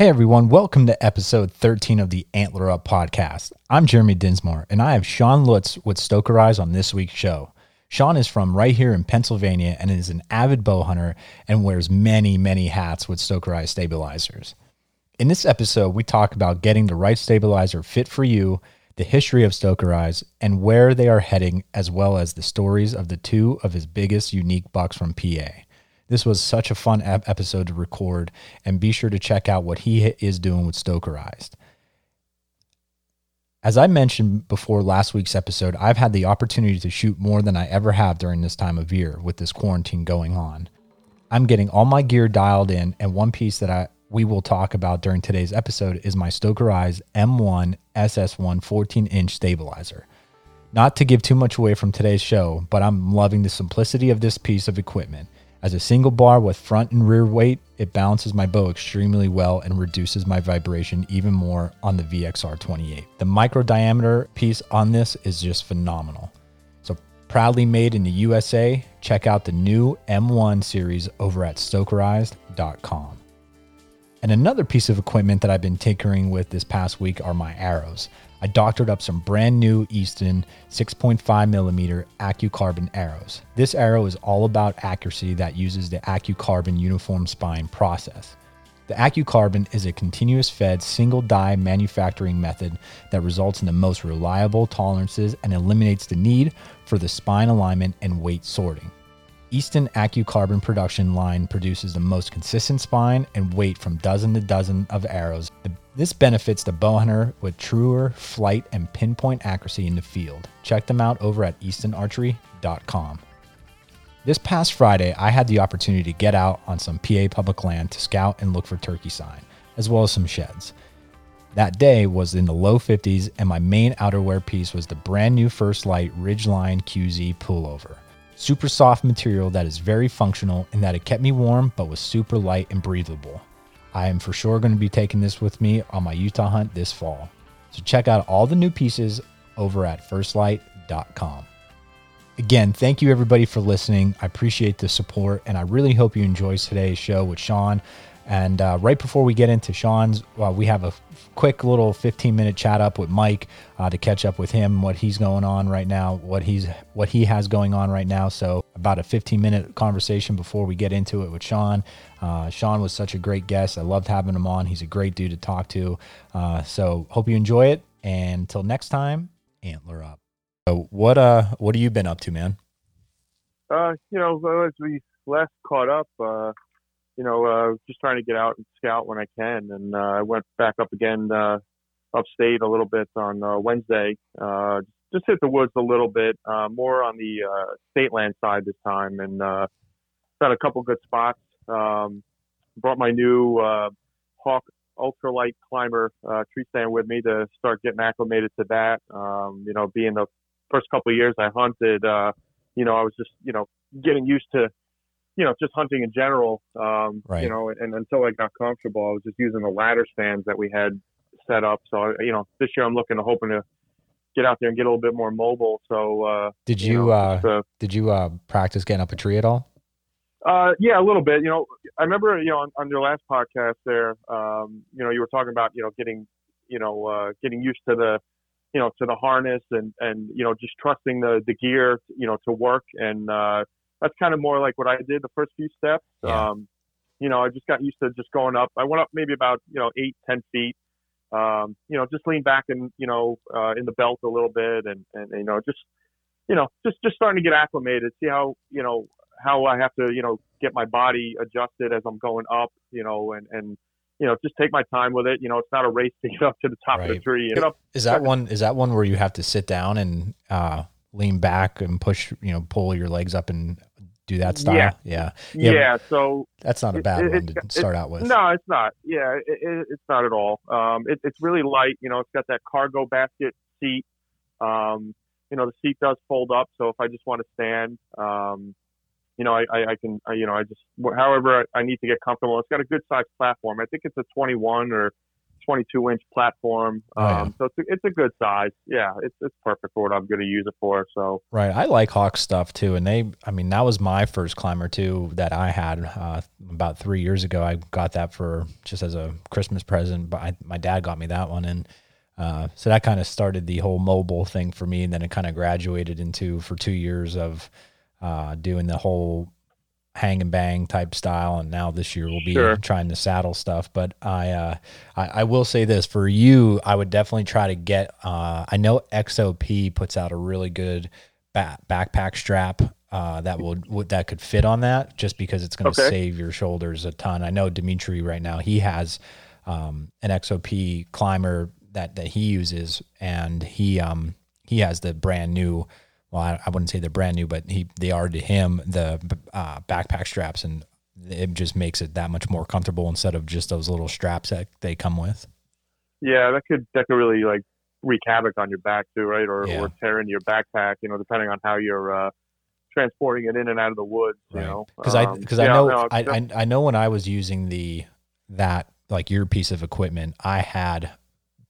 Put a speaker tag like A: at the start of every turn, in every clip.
A: Hey everyone, welcome to episode 13 of the Antler Up podcast. I'm Jeremy Dinsmore, and I have Sean Lutz with Stokerized on this week's show. Sean is from right here in Pennsylvania and is an avid bow hunter and wears many, many hats with Stokerized stabilizers. In this episode, we talk about getting the right stabilizer fit for you, the history of Stokerized, and where they are heading, as well as the stories of the two of his biggest unique bucks from PA. This was such a fun ep- episode to record, and be sure to check out what he is doing with Stokerized. As I mentioned before last week's episode, I've had the opportunity to shoot more than I ever have during this time of year with this quarantine going on. I'm getting all my gear dialed in, and one piece that I we will talk about during today's episode is my Stokerized M1 SS1 14 inch stabilizer. Not to give too much away from today's show, but I'm loving the simplicity of this piece of equipment. As a single bar with front and rear weight, it balances my bow extremely well and reduces my vibration even more on the VXR28. The micro diameter piece on this is just phenomenal. So proudly made in the USA, check out the new M1 series over at stokerized.com. And another piece of equipment that I've been tinkering with this past week are my arrows. I doctored up some brand new Easton 6.5 millimeter AccuCarbon arrows. This arrow is all about accuracy that uses the AccuCarbon uniform spine process. The AccuCarbon is a continuous fed single die manufacturing method that results in the most reliable tolerances and eliminates the need for the spine alignment and weight sorting. Easton AccuCarbon production line produces the most consistent spine and weight from dozen to dozen of arrows. This benefits the bow hunter with truer flight and pinpoint accuracy in the field. Check them out over at eastonarchery.com. This past Friday, I had the opportunity to get out on some PA public land to scout and look for turkey sign, as well as some sheds. That day was in the low 50s, and my main outerwear piece was the brand new First Lite Ridgeline QZ pullover super soft material that is very functional and that it kept me warm but was super light and breathable. I am for sure going to be taking this with me on my Utah hunt this fall. So check out all the new pieces over at firstlite.com. Again, thank you everybody for listening. I appreciate the support and I really hope you enjoy today's show with Sean. And uh, right before we get into Sean's, uh, we have a quick little 15 minute chat up with Mike uh, to catch up with him, what he's going on right now, what he's what he has going on right now. So about a 15 minute conversation before we get into it with Sean. Uh, Sean was such a great guest. I loved having him on. He's a great dude to talk to. Uh, so hope you enjoy it. And until next time, antler up. So what uh what have you been up to, man?
B: Uh, you know, as we last caught up, uh, you know, uh, just trying to get out and scout when I can. And uh, I went back up again uh, upstate a little bit on uh, Wednesday. Uh, just hit the woods a little bit, uh, more on the uh, state land side this time, and uh, found a couple good spots. Um, brought my new uh, Hawk ultralight climber uh, tree stand with me to start getting acclimated to that. Um, you know, being the first couple of years I hunted, uh, you know, I was just, you know, getting used to you know, just hunting in general. Um,
A: Right.
B: You know, and until I got comfortable, I was just using the ladder stands that we had set up. So, you know, this year I'm looking to hoping to get out there and get a little bit more mobile. So, uh,
A: Did
B: you
A: you,
B: know,
A: uh
B: just, uh,
A: did you uh practice getting up a tree at all?
B: Uh, yeah, a little bit. You know, I remember, you know, on, on your last podcast there, um, you know, you were talking about, you know, getting, you know, uh, getting used to the, you know, to the harness and, and, you know, just trusting the, the gear, you know, to work. And, uh, that's kind of more like what I did the first few steps.
A: Yeah.
B: Um, you know, I just got used to just going up. I went up maybe about, you know, eight, ten feet. Um, you know, just lean back and, you know, uh, in the belt a little bit and, and, you know, just, you know, just, just starting to get acclimated, see how, you know, how I have to, you know, get my body adjusted as I'm going up, you know, and, and, you know, just take my time with it. You know, it's not a race to get up to the top of the tree. Up.
A: Is that one is that one where you have to sit down and uh lean back and push, you know, pull your legs up and do that style?
B: Yeah.
A: Yeah.
B: Yeah.
A: Yeah.
B: so
A: That's not a bad
B: it-
A: one to
B: it-
A: start out with.
B: No, it's not. Yeah, it, it, it's not at all. Um, it, it's really light. You know, it's got that cargo basket seat. Um, you know, the seat does fold up, so if I just want to stand, um, you know, I, I, I can, I, you know, I just, however I, I need to get comfortable. It's got a good sized platform. I think it's a 21 or 22 inch platform.
A: Oh, yeah.
B: Um, so it's a, it's a good size. Yeah, it's it's perfect for what I'm going to use it for. So
A: Right. I like Hawk stuff too. And they, I mean, that was my first climber too that I had uh, about three years ago. I got that for just as a Christmas present, but I, my dad got me that one. And uh, so that kind of started the whole mobile thing for me. And then it kind of graduated into for two years of uh, doing the whole hang and bang type style. And now this year we'll be
B: Sure.
A: trying the saddle stuff. But I, uh, I, I will say this for you, I would definitely try to get, uh, I know XOP puts out a really good ba- backpack strap uh, that would, would that could fit on that just because it's going to
B: Okay.
A: save your shoulders a ton. I know Dimitri right now he has um, an XOP climber that that he uses, and he um he has the brand new. Well, I, I wouldn't say they're brand new, but he they are to him the uh, backpack straps, and it just makes it that much more comfortable instead of just those little straps that they come with.
B: yeah, that could that could really like wreak havoc on your back too, right? Or
A: Yeah.
B: or tear into your backpack. You know, depending on how you're uh, transporting it in and out of the woods. You know,
A: because I
B: Um,
A: because
B: yeah,
A: I know
B: no,
A: I, I I know when I was using the that like your piece of equipment, I had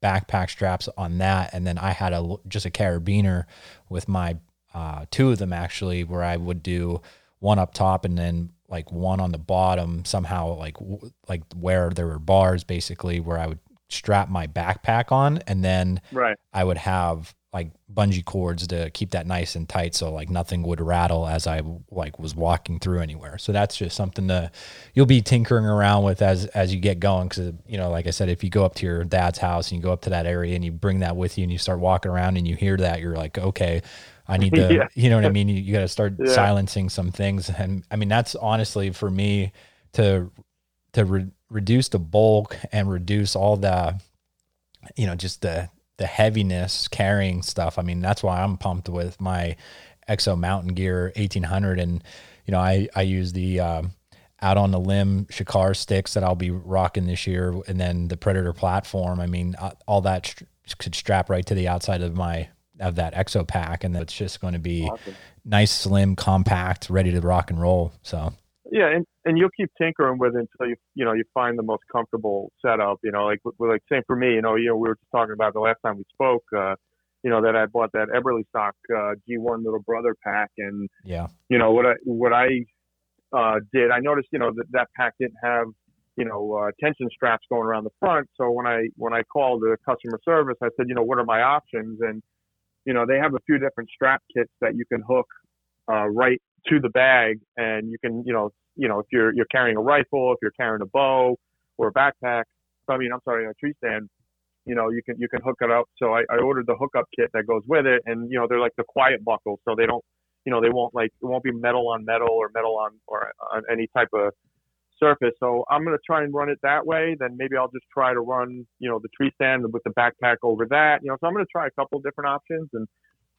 A: backpack straps on that, and then I had a just a carabiner with my uh, two of them actually, where I would do one up top and then like one on the bottom somehow like w- like where there were bars basically where I would strap my backpack on and then
B: right.
A: I would have like bungee cords to keep that nice and tight so like nothing would rattle as I like was walking through anywhere. So that's just something to you'll be tinkering around with as as you get going cuz you know like I said if you go up to your dad's house and you go up to that area and you bring that with you and you start walking around and you hear that you're like okay I need to
B: Yeah.
A: you know what I mean? You, you got to start
B: Yeah.
A: silencing some things. And I mean that's honestly for me to to re- reduce the bulk and reduce all the you know just the the heaviness carrying stuff. I mean that's why i'm pumped with my exo mountain gear 1800 and you know i i use the um, out on the limb shikar sticks that i'll be rocking this year and then the predator platform. I mean uh, all that could strap right to the outside of my of that exo pack and it's just going to be
B: Awesome.
A: nice slim compact ready to rock and roll so
B: Yeah, and, and you'll keep tinkering with it until you you know you find the most comfortable setup. You know, like with- like same for me. You know, you know we were just talking about the last time we spoke. Uh, you know that I bought that Eberlestock uh, G1 little brother pack, and
A: yeah
B: you know what I what I uh, did. I noticed you know that that pack didn't have you know uh, tension straps going around the front. So when I when I called the customer service, I said you know what are my options, and you know they have a few different strap kits that you can hook uh, right to the bag, and you can you know you know if you're you're carrying a rifle, if you're carrying a bow or a backpack. I mean, I'm sorry, a tree stand. You know, you can you can hook it up. So I, I ordered the hookup kit that goes with it, and you know they're like the quiet buckles, so they don't you know they won't like it won't be metal on metal or metal on or on any type of surface. So I'm gonna try and run it that way. Then maybe I'll just try to run you know the tree stand with the backpack over that. You know, so I'm gonna try a couple different options and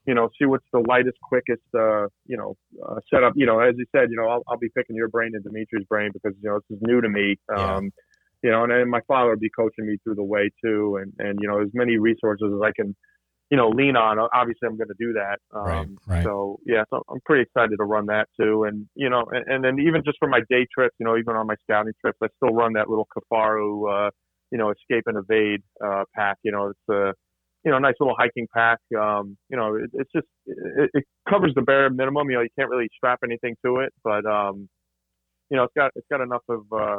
B: you know see what's the lightest, quickest uh, you know uh, setup. You know, as you said, you know I'll, I'll be picking your brain and Dimitri's brain because you know this is new to me.
A: Yeah.
B: Um, you know, and, and my father would be coaching me through the way too, and and you know as many resources as I can, you know, lean on. Obviously, I'm going to do that. Um,
A: Right, right.
B: So yeah, so I'm pretty excited to run that too, and you know, and, and then even just for my day trips, you know, even on my scouting trips, I still run that little Kifaru, uh, you know, escape and evade uh, pack. You know, it's a you know, nice little hiking pack. Um, you know, it, it's just it, it covers the bare minimum. You know, you can't really strap anything to it, but um, you know, it's got it's got enough of uh,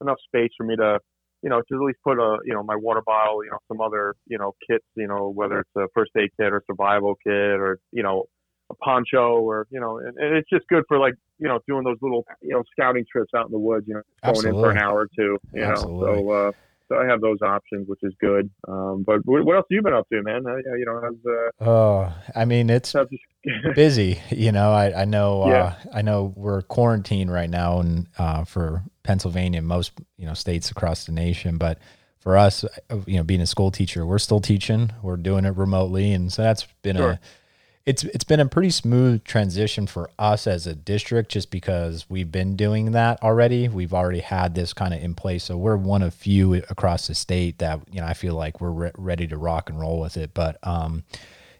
B: enough space for me to you know to at least put a you know my water bottle, you know, some other you know kits, you know, whether it's a first aid kit or survival kit or you know a poncho or you know, and, and it's just good for like you know doing those little you know scouting trips out in the woods. You know, going in for an hour or two. You
A: Absolutely.
B: know, so. uh so I have those options, which is good. Um, but what, what else have you been up to, man? Uh, you know, how's, uh,
A: oh i mean it's busy. You know, I, I know, uh, I know we're quarantined right now and, uh, for Pennsylvania, most, you know, states across the nation, but for us, uh, you know, being a school teacher, we're still teaching, we're doing it remotely. And so that's been
B: Sure.
A: a, it's, it's been a pretty smooth transition for us as a district, just because we've been doing that already. We've already had this kind of in place. So we're one of few across the state that, you know, I feel like we're re- ready to rock and roll with it. But, um,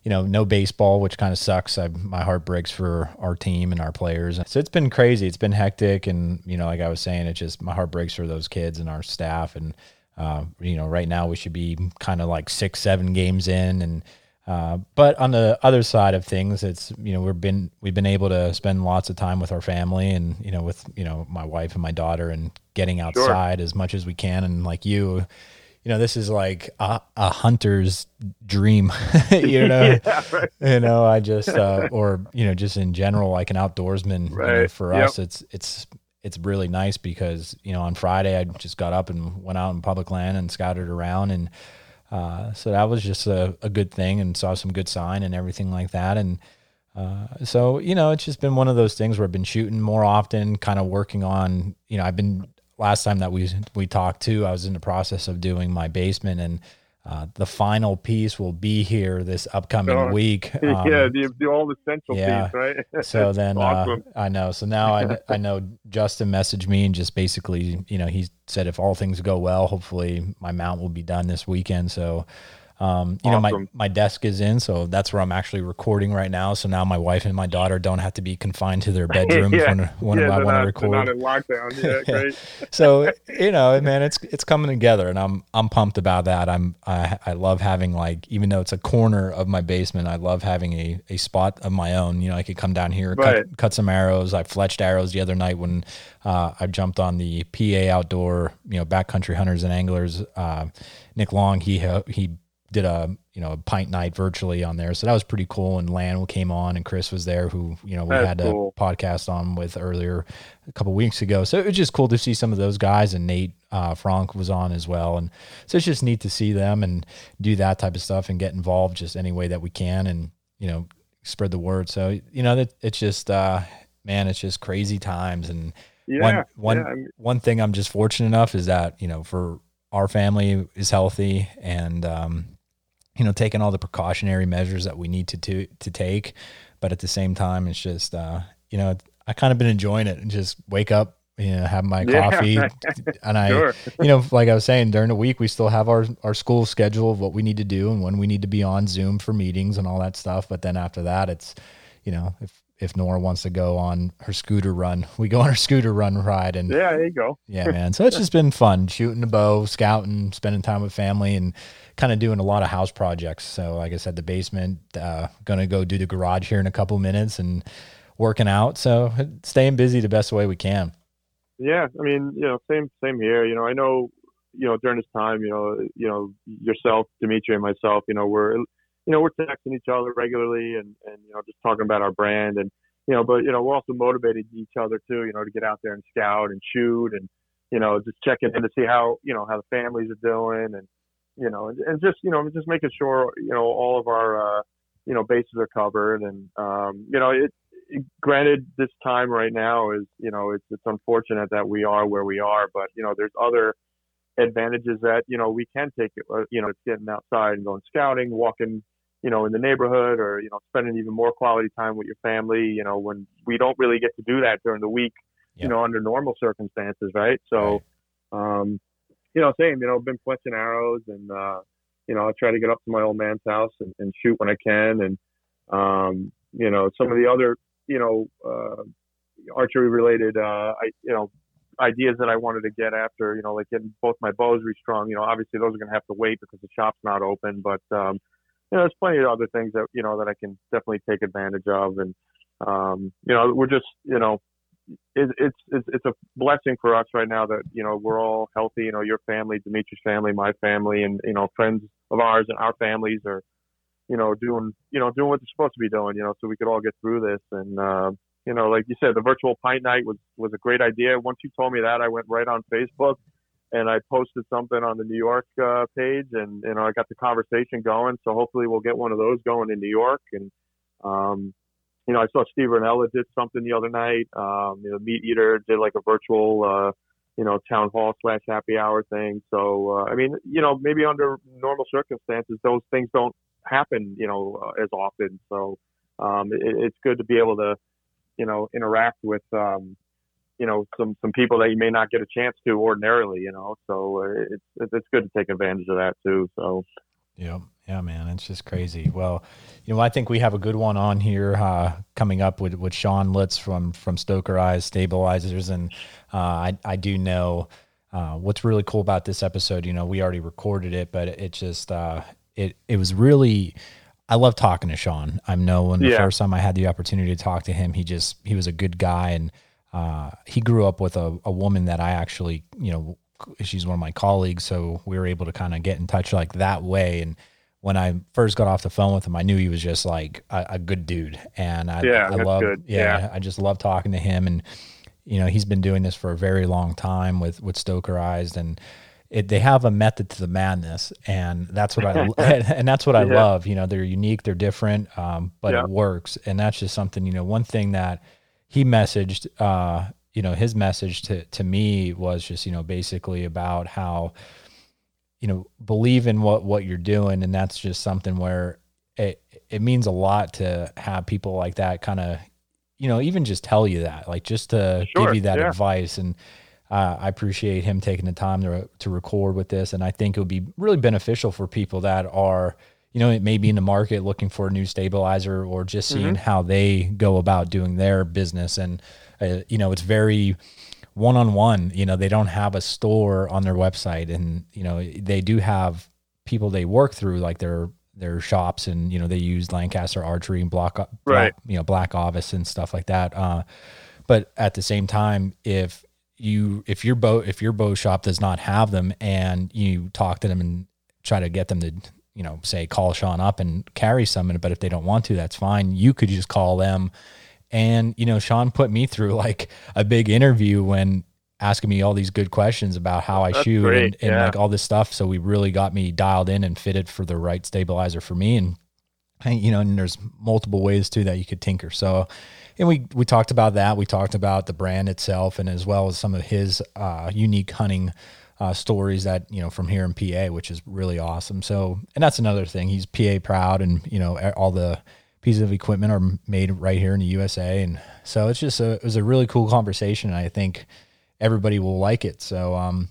A: you know, no baseball, which kind of sucks. I, my heart breaks for our team and our players. So it's been crazy. It's been hectic, and you know, like I was saying, it just my heart breaks for those kids and our staff. And uh, you know, right now we should be kind of like six, seven games in, and uh, but on the other side of things, it's you know we've been we've been able to spend lots of time with our family and you know with you know my wife and my daughter and getting outside sure. as much as we can and like you you know, this is like a, a hunter's dream, you know, yeah, right. you know, I just, uh, or, you know, just in general, like an outdoorsman, right. you know, for yep. us, it's, it's, it's really nice because, you know, on Friday I just got up and went out in public land and scouted around. And, uh, so that was just a, a good thing and saw some good sign and everything like that. And, uh, so you know, it's just been one of those things where I've been shooting more often, kind of working on. You know, I've been last time that we we talked too, I was in the process of doing my basement, and uh, the final piece will be here this upcoming oh, week.
B: Um, yeah, the, the all essential yeah. piece, right?
A: so then uh, awesome. uh, I know. So now I I know Justin messaged me and just basically, you know, he said if all things go well, hopefully my mount will be done this weekend. So um, you awesome. know, my, my desk is in, so that's where I'm actually recording right now. So now my wife and my daughter don't have to be confined to their bedroom yeah. when, when
B: yeah,
A: I want to
B: record. Not in lockdown. Yeah,
A: so you know, man, it's it's coming together, and I'm I'm pumped about that. I'm I I love having like even though it's a corner of my basement, I love having a a spot of my own. You know, I could come down here, right. cut, cut some arrows. I fletched arrows the other night when uh, I jumped on the PA outdoor, you know, backcountry hunters and anglers. Uh, Nick Long, he he did a you know a pint night virtually on there, so that was pretty cool. And Lan came on, and Chris was there, who you know we That's had a podcast on with earlier a couple weeks ago. So it was just cool to see some of those guys, and Nate uh, Frank was on as well, and so it's just neat to see them and do that type of stuff and get involved just any way that we can, and you know spread the word. So you know that it's just uh, man, it's just crazy times and.
B: Yeah,
A: one one
B: yeah, I
A: mean, one thing I'm just fortunate enough is that you know for our family is healthy and um, you know, taking all the precautionary measures that we need to to, to take. But at the same time, it's just, uh, you know, I kind of been enjoying it and just wake up, you know, have my coffee. Yeah. and I, sure. you know, like I was saying, during the week, we still have our, our school schedule of what we need to do and when we need to be on Zoom for meetings and all that stuff. But then after that, it's, you know, if, if Nora wants to go on her scooter run, we go on her scooter run ride. And
B: yeah, there you go.
A: yeah, man. So it's just been fun shooting the bow, scouting, spending time with family and, kind of doing a lot of house projects. So, like I said, the basement, uh, to go do the garage here in a couple minutes and working out. So, staying busy the best way we can.
B: Yeah, I mean, you know, same same here. You know, I know, you know, during this time, you know, you know, yourself, Dimitri, and myself, you know, we're, you know, we're texting each other regularly, and and you know, just talking about our brand, and you know, but you know, we're also motivating each other too, you know, to get out there and scout and shoot, and you know, just checking in to see how you know how the families are doing, and you know, and, and just you know, just making sure you know all of our uh, you know bases are covered, and um, you know, it, it. Granted, this time right now is you know it's it's unfortunate that we are where we are, but you know, there's other advantages that you know we can take it. Uh, you know, it's getting outside and going scouting, walking you know, in the neighborhood or, you know, spending even more quality time with your family, you know, when we don't really get to do that during the week, yep. you know, under normal circumstances, right? So, um, you know, same, you know, been fletching arrows and, uh, you know, I try to get up to my old man's house and, and shoot when I can. And, um, you know, some of the other, you know, uh, archery related, uh, I, you know, ideas that I wanted to get after, you know, like getting both my bows restrung, you know, obviously those are going to have to wait because the shop's not open, but, um, you know, there's plenty of other things that, you know, that I can definitely take advantage of. And, um, you know, we're just, you know, it, it's, it's it's a blessing for us right now that you know we're all healthy. You know, your family, Dimitri's family, my family, and you know friends of ours and our families are, you know, doing you know doing what they're supposed to be doing. You know, so we could all get through this. And uh, you know, like you said, the virtual pint night was was a great idea. Once you told me that, I went right on Facebook and I posted something on the New York uh, page, and you know I got the conversation going. So hopefully we'll get one of those going in New York, and um, you know, I saw Steve Rinella did something the other night. Um, you know, Meat Eater did like a virtual, uh, you know, town hall slash happy hour thing. So, uh, I mean, you know, maybe under normal circumstances, those things don't happen, you know, uh, as often. So, um, it, it's good to be able to, you know, interact with, um, you know, some, some people that you may not get a chance to ordinarily, you know, so uh, it's, it's good to take advantage of that too. So,
A: yeah. Yeah, man, it's just crazy. Well, you know, I think we have a good one on here uh, coming up with, with Sean Lutz from from Stokerized Stabilizers, and uh, I I do know uh, what's really cool about this episode, you know, we already recorded it, but it just uh, it it was really. I love talking to Sean. I know when the
B: Yeah.
A: first time I had the opportunity to talk to him, he just he was a good guy, and uh, he grew up with a, a woman that I actually, you know, she's one of my colleagues, so we were able to kind of get in touch like that way. And when I first got off the phone with him, I knew he was just like a, a good dude, and I,
B: Yeah,
A: I love. Yeah,
B: Yeah.
A: I just love talking to him, and you know, he's been doing this for a very long time with with Stokerized, and it, they have a method to the madness, and that's what I and that's what I
B: Yeah.
A: love. You know, they're unique, they're different, um, but
B: Yeah.
A: it works, and that's just something. You know, one thing that he messaged, uh, you know, his message to to me was just you know basically about how you know believe in what what you're doing, and that's just something where it it means a lot to have people like that kind of you know even just tell you that like just to
B: Sure,
A: give you that
B: yeah.
A: advice and uh, I appreciate him taking the time to to record with this, and I think it would be really beneficial for people that are, you know, maybe in the market looking for a new stabilizer or just
B: Mm-hmm.
A: seeing how they go about doing their business. And uh, you know, it's very one on one. You know, they don't have a store on their website, and you know, they do have people they work through, like their their shops, and you know, they use Lancaster Archery and Block, Block
B: Right.
A: you know, Black Ovis and stuff like that. Uh, but at the same time, if you if your bow if your bow shop does not have them and you talk to them and try to get them to you know say call Sean up and carry some but if they don't want to that's fine you could just call them and you know Sean put me through like a big interview when asking me all these good questions about how I
B: That's
A: shoot
B: great,
A: and, and
B: yeah.
A: like all this stuff so we really got me dialed in and fitted for the right stabilizer for me and and, you know, and there's multiple ways too that you could tinker. So, and we we talked about that. We talked about the brand itself, and as well as some of his uh, unique hunting uh, stories that you know from here in PA, which is really awesome. So, and that's another thing. He's PA proud, and you know, all the pieces of equipment are made right here in the USA, and so it's just a it was a really cool conversation. And I think everybody will like it. So, um,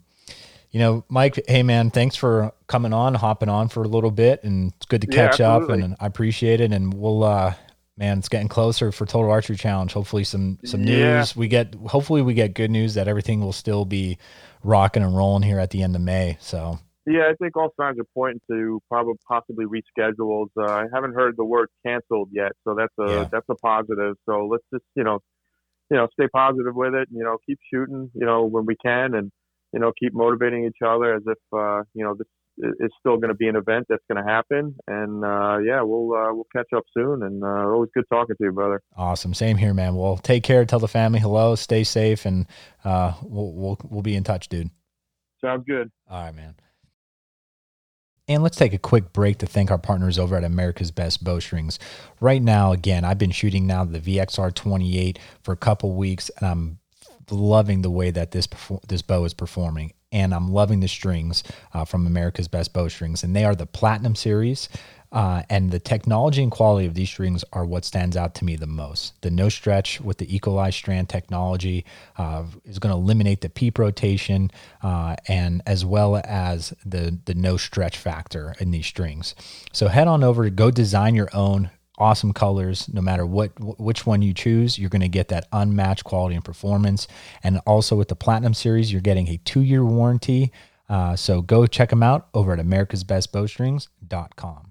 A: you know, Mike, hey man, thanks for coming on, hopping on for a little bit, and it's good to
B: Yeah,
A: catch up, and I appreciate it. And we'll, uh, man, it's getting closer for Total Archery Challenge. Hopefully, some some
B: Yeah.
A: news. We get, hopefully, we get good news that everything will still be rocking and rolling here at the end of May. So,
B: Yeah, I think all signs are pointing to probably possibly reschedules. Uh, I haven't heard the word canceled yet, so that's a
A: Yeah.
B: that's a positive. So let's just you know, you know, stay positive with it. You know, keep shooting. You know, when we can, and you know, keep motivating each other as if uh, you know this is still going to be an event that's going to happen. And uh, yeah, we'll uh, we'll catch up soon. And uh, always good talking to you, brother.
A: awesome. Same here, man. Well, take care. Tell the family hello. Stay safe, and uh, we'll we'll we'll be in touch, dude.
B: Sounds good.
A: All right, man. And let's take a quick break to thank our partners over at America's Best Bowstrings. Right now, again, I've been shooting now the VXR 28 for a couple weeks, and I'm loving the way that this this bow is performing. And I'm loving the strings uh, from America's Best Bowstrings, and they are the Platinum series. Uh, and the technology and quality of these strings are what stands out to me the most. The no stretch with the equalized strand technology uh, is going to eliminate the peep rotation, uh, and as well as the the no stretch factor in these strings. So head on over to go design your own awesome colors no matter what which one you choose you're going to get that unmatched quality and performance. And also with the platinum series you're getting a two-year warranty. Uh, so go check them out over at americasbestbowstrings.com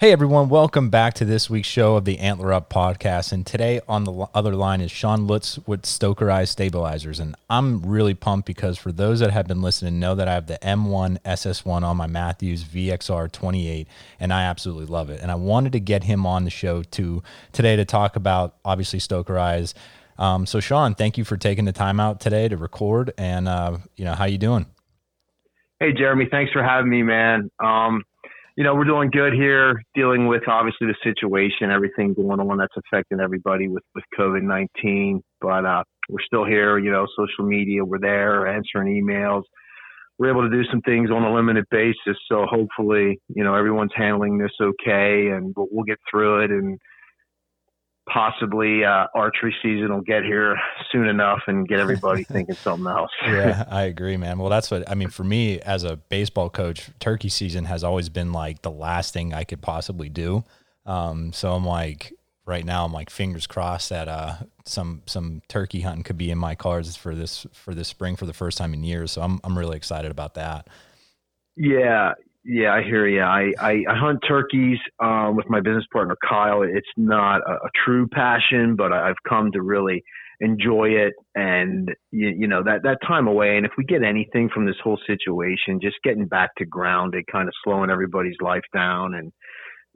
A: Hey everyone, welcome back to this week's show of the Antler Up podcast. And today on the other line is Sean Lutz with Stoker Stokerized Stabilizers. And I'm really pumped because for those that have been listening know that I have the M1 SS1 on my Mathews VXR 28 and I absolutely love it. And I wanted to get him on the show to today to talk about obviously Stokerized. Um, so Sean, thank you for taking the time out today to record and uh, you know, how you doing?
C: Hey, Jeremy, thanks for having me, man. Um, you know, we're doing good here, dealing with obviously the situation, everything going on that's affecting everybody with, with COVID 19. But uh, we're still here, you know, social media, we're there, answering emails. We're able to do some things on a limited basis. So hopefully, you know, everyone's handling this okay and we'll, we'll get through it. And possibly uh, archery season will get here soon enough and get everybody thinking something else.
A: yeah, I agree, man. Well, that's what I mean for me as a baseball coach. Turkey season has always been like the last thing I could possibly do. Um, so I'm like, right now I'm like fingers crossed that uh, some some turkey hunting could be in my cards for this for this spring for the first time in years. So I'm I'm really excited about that.
C: Yeah, yeah, I hear you. I, I, I hunt turkeys um, with my business partner Kyle. It's not a, a true passion, but I've come to really enjoy it and you, you know that that time away and if we get anything from this whole situation just getting back to grounded kind of slowing everybody's life down and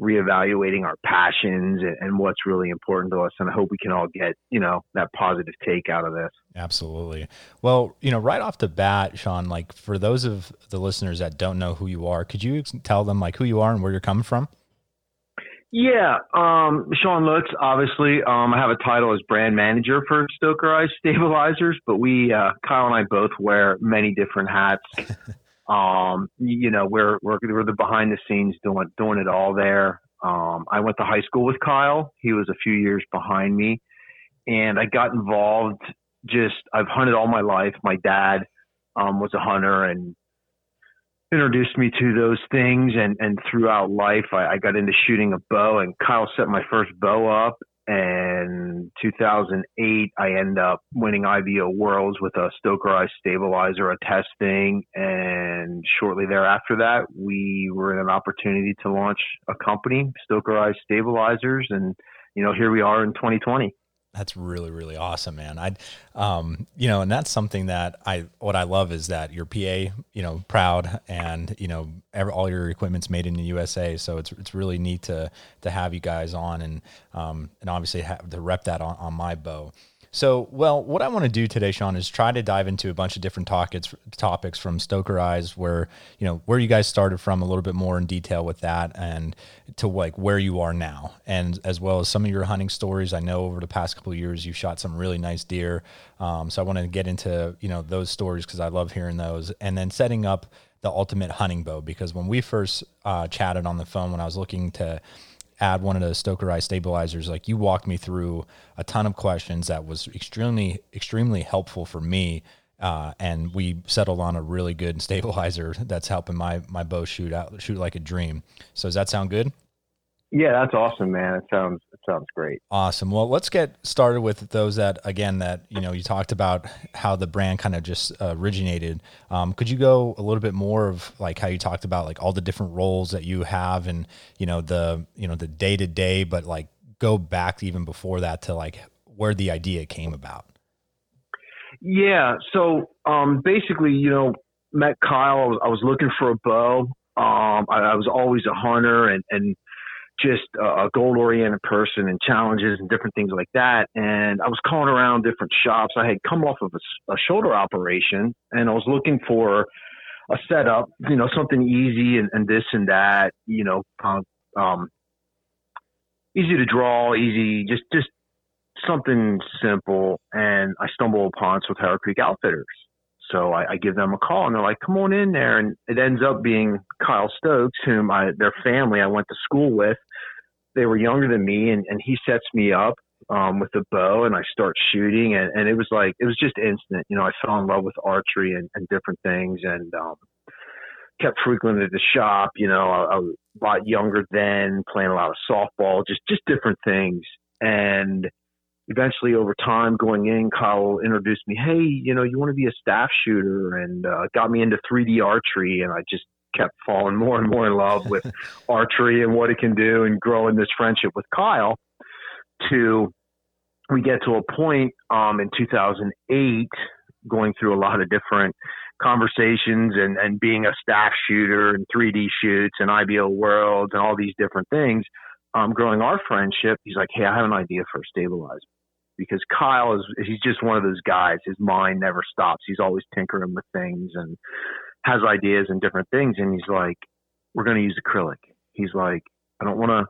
C: reevaluating our passions and, and, what's really important to us. And I hope we can all get, you know, that positive take out of this.
A: Absolutely. Well, you know, right off the bat, Sean, like for those of the listeners that don't know who you are, could you tell them like who you are and where you're coming from?
C: Yeah, um, Sean Lutz, obviously, um, I have a title as brand manager for Stokerized Stabilizers, but we, uh, Kyle and I both wear many different hats. Um, you know, we're, we're, we're the behind the scenes doing, doing it all there. Um, I went to high school with Kyle. He was a few years behind me and I got involved just, I've hunted all my life. My dad, um, was a hunter and introduced me to those things and, and throughout life I, I got into shooting a bow and Kyle set my first bow up and 2008 I end up winning IBO Worlds with a Stokerized stabilizer, a testing, and shortly thereafter that we were in an opportunity to launch a company, Stokerized Stabilizers, and you know here we are in 2020
A: that's really really awesome man. I um you know and that's something that i what i love is that your pa you know proud and you know every, all your equipment's made in the usa so it's it's really neat to to have you guys on and um and obviously have to rep that on, on my bow so, well, what I want to do today, Sean, is try to dive into a bunch of different topics, topics from Stokerized, where you know where you guys started from, a little bit more in detail with that, and to like where you are now, and as well as some of your hunting stories. I know over the past couple years you've shot some really nice deer, um, so I want to get into you know those stories because I love hearing those, and then setting up the ultimate hunting bow because when we first uh, chatted on the phone when I was looking to add one of the Stokerized stabilizers, like you walked me through a ton of questions that was extremely, extremely helpful for me. Uh, and we settled on a really good stabilizer that's helping my my bow shoot out shoot like a dream. So does that sound good?
C: Yeah, that's awesome, man. It sounds sounds great.
A: Awesome. Well, let's get started with those that again that you know you talked about how the brand kind of just uh, originated. Um, could you go a little bit more of like how you talked about like all the different roles that you have and you know the you know the day to day, but like go back even before that to like where the idea came about.
C: Yeah. So um, basically, you know, met Kyle. I was, I was looking for a bow. Um, I, I was always a hunter and and just a goal oriented person and challenges and different things like that. And I was calling around different shops. I had come off of a, a shoulder operation and I was looking for a setup, you know, something easy and, and this and that, you know, um, easy to draw, easy, just, just something simple. And I stumble upon Swatara Creek Outfitters. So I, I, give them a call and they're like, come on in there. And it ends up being Kyle Stokes, whom I, their family I went to school with they were younger than me and, and he sets me up um, with a bow and I start shooting and, and it was like it was just instant. You know, I fell in love with archery and, and different things and um, kept frequenting the shop. You know, I, I was a lot younger then, playing a lot of softball, just just different things. And eventually, over time, going in, Kyle introduced me. Hey, you know, you want to be a staff shooter, and uh, got me into 3D archery, and I just kept falling more and more in love with archery and what it can do and growing this friendship with Kyle to we get to a point um, in 2008 going through a lot of different conversations and, and being a staff shooter and 3D shoots and IBO worlds and all these different things, um, growing our friendship, he's like, Hey, I have an idea for a stabilizer because Kyle is, he's just one of those guys. His mind never stops. He's always tinkering with things and has ideas and different things. And he's like, we're going to use acrylic. He's like, I don't want to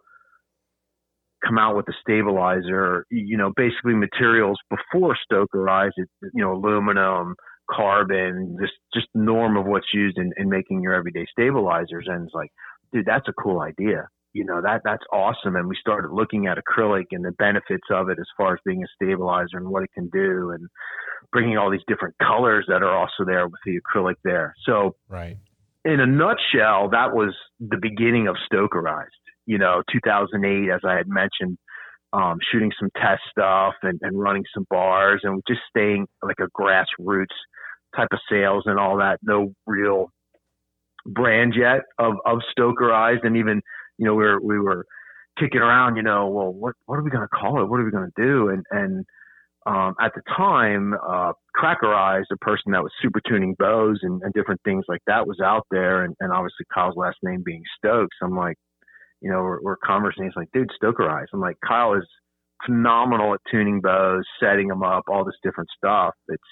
C: come out with a stabilizer, you know, basically materials before Stokerized, you know, aluminum, carbon, just, just norm of what's used in, in making your everyday stabilizers. And it's like, dude, that's a cool idea. You know, that, that's awesome. And we started looking at acrylic and the benefits of it as far as being a stabilizer and what it can do. And, bringing all these different colors that are also there with the acrylic there. So,
A: right.
C: In a nutshell, that was the beginning of Stokerized. You know, 2008, as I had mentioned um, shooting some test stuff and, and running some bars and just staying like a grassroots type of sales and all that. No real brand yet of, of Stokerized. And even, you know, we were, we were kicking around, you know, well, what, what are we going to call it? What are we going to do? And, and, um, at the time, uh, Cracker Eyes, a person that was super tuning bows and, and different things like that was out there. And, and obviously Kyle's last name being Stokes. I'm like, you know, we're, we're conversing. He's like, dude, Stokerized. I'm like, Kyle is phenomenal at tuning bows, setting them up, all this different stuff. It's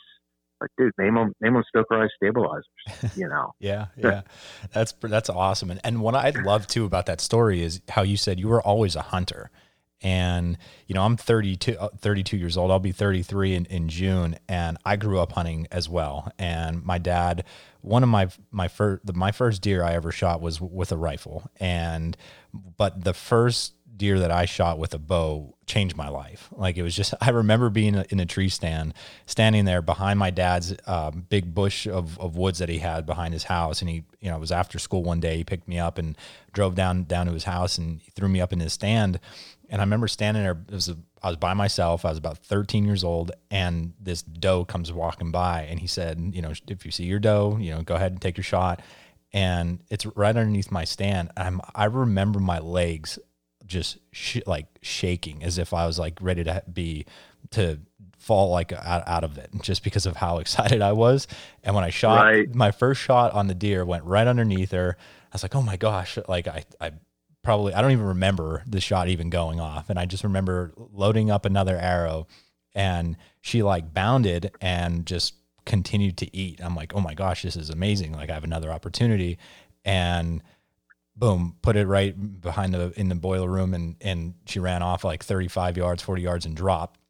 C: like, dude, name them, name them Stokerized stabilizers, you know?
A: yeah. Yeah. That's, that's awesome. And, and what I love too about that story is how you said you were always a hunter and you know i'm 32 uh, 32 years old i'll be 33 in, in june and i grew up hunting as well and my dad one of my my first my first deer i ever shot was with a rifle and but the first deer that I shot with a bow changed my life. Like it was just, I remember being in a tree stand, standing there behind my dad's um, big bush of, of woods that he had behind his house. And he, you know, it was after school one day, he picked me up and drove down, down to his house and threw me up in his stand. And I remember standing there, it was a, I was by myself. I was about 13 years old, and this doe comes walking by, and he said, "You know, if you see your doe, you know, go ahead and take your shot." And it's right underneath my stand. I'm I remember my legs just sh- like shaking as if I was like ready to be to fall like out, out of it just because of how excited I was. And when I shot right. my first shot on the deer went right underneath her. I was like, "Oh my gosh!" Like I I probably I don't even remember the shot even going off, and I just remember loading up another arrow, and she like bounded and just continued to eat. I'm like, oh my gosh, this is amazing! Like I have another opportunity, and boom, put it right behind the in the boiler room, and and she ran off like 35 yards, 40 yards, and dropped.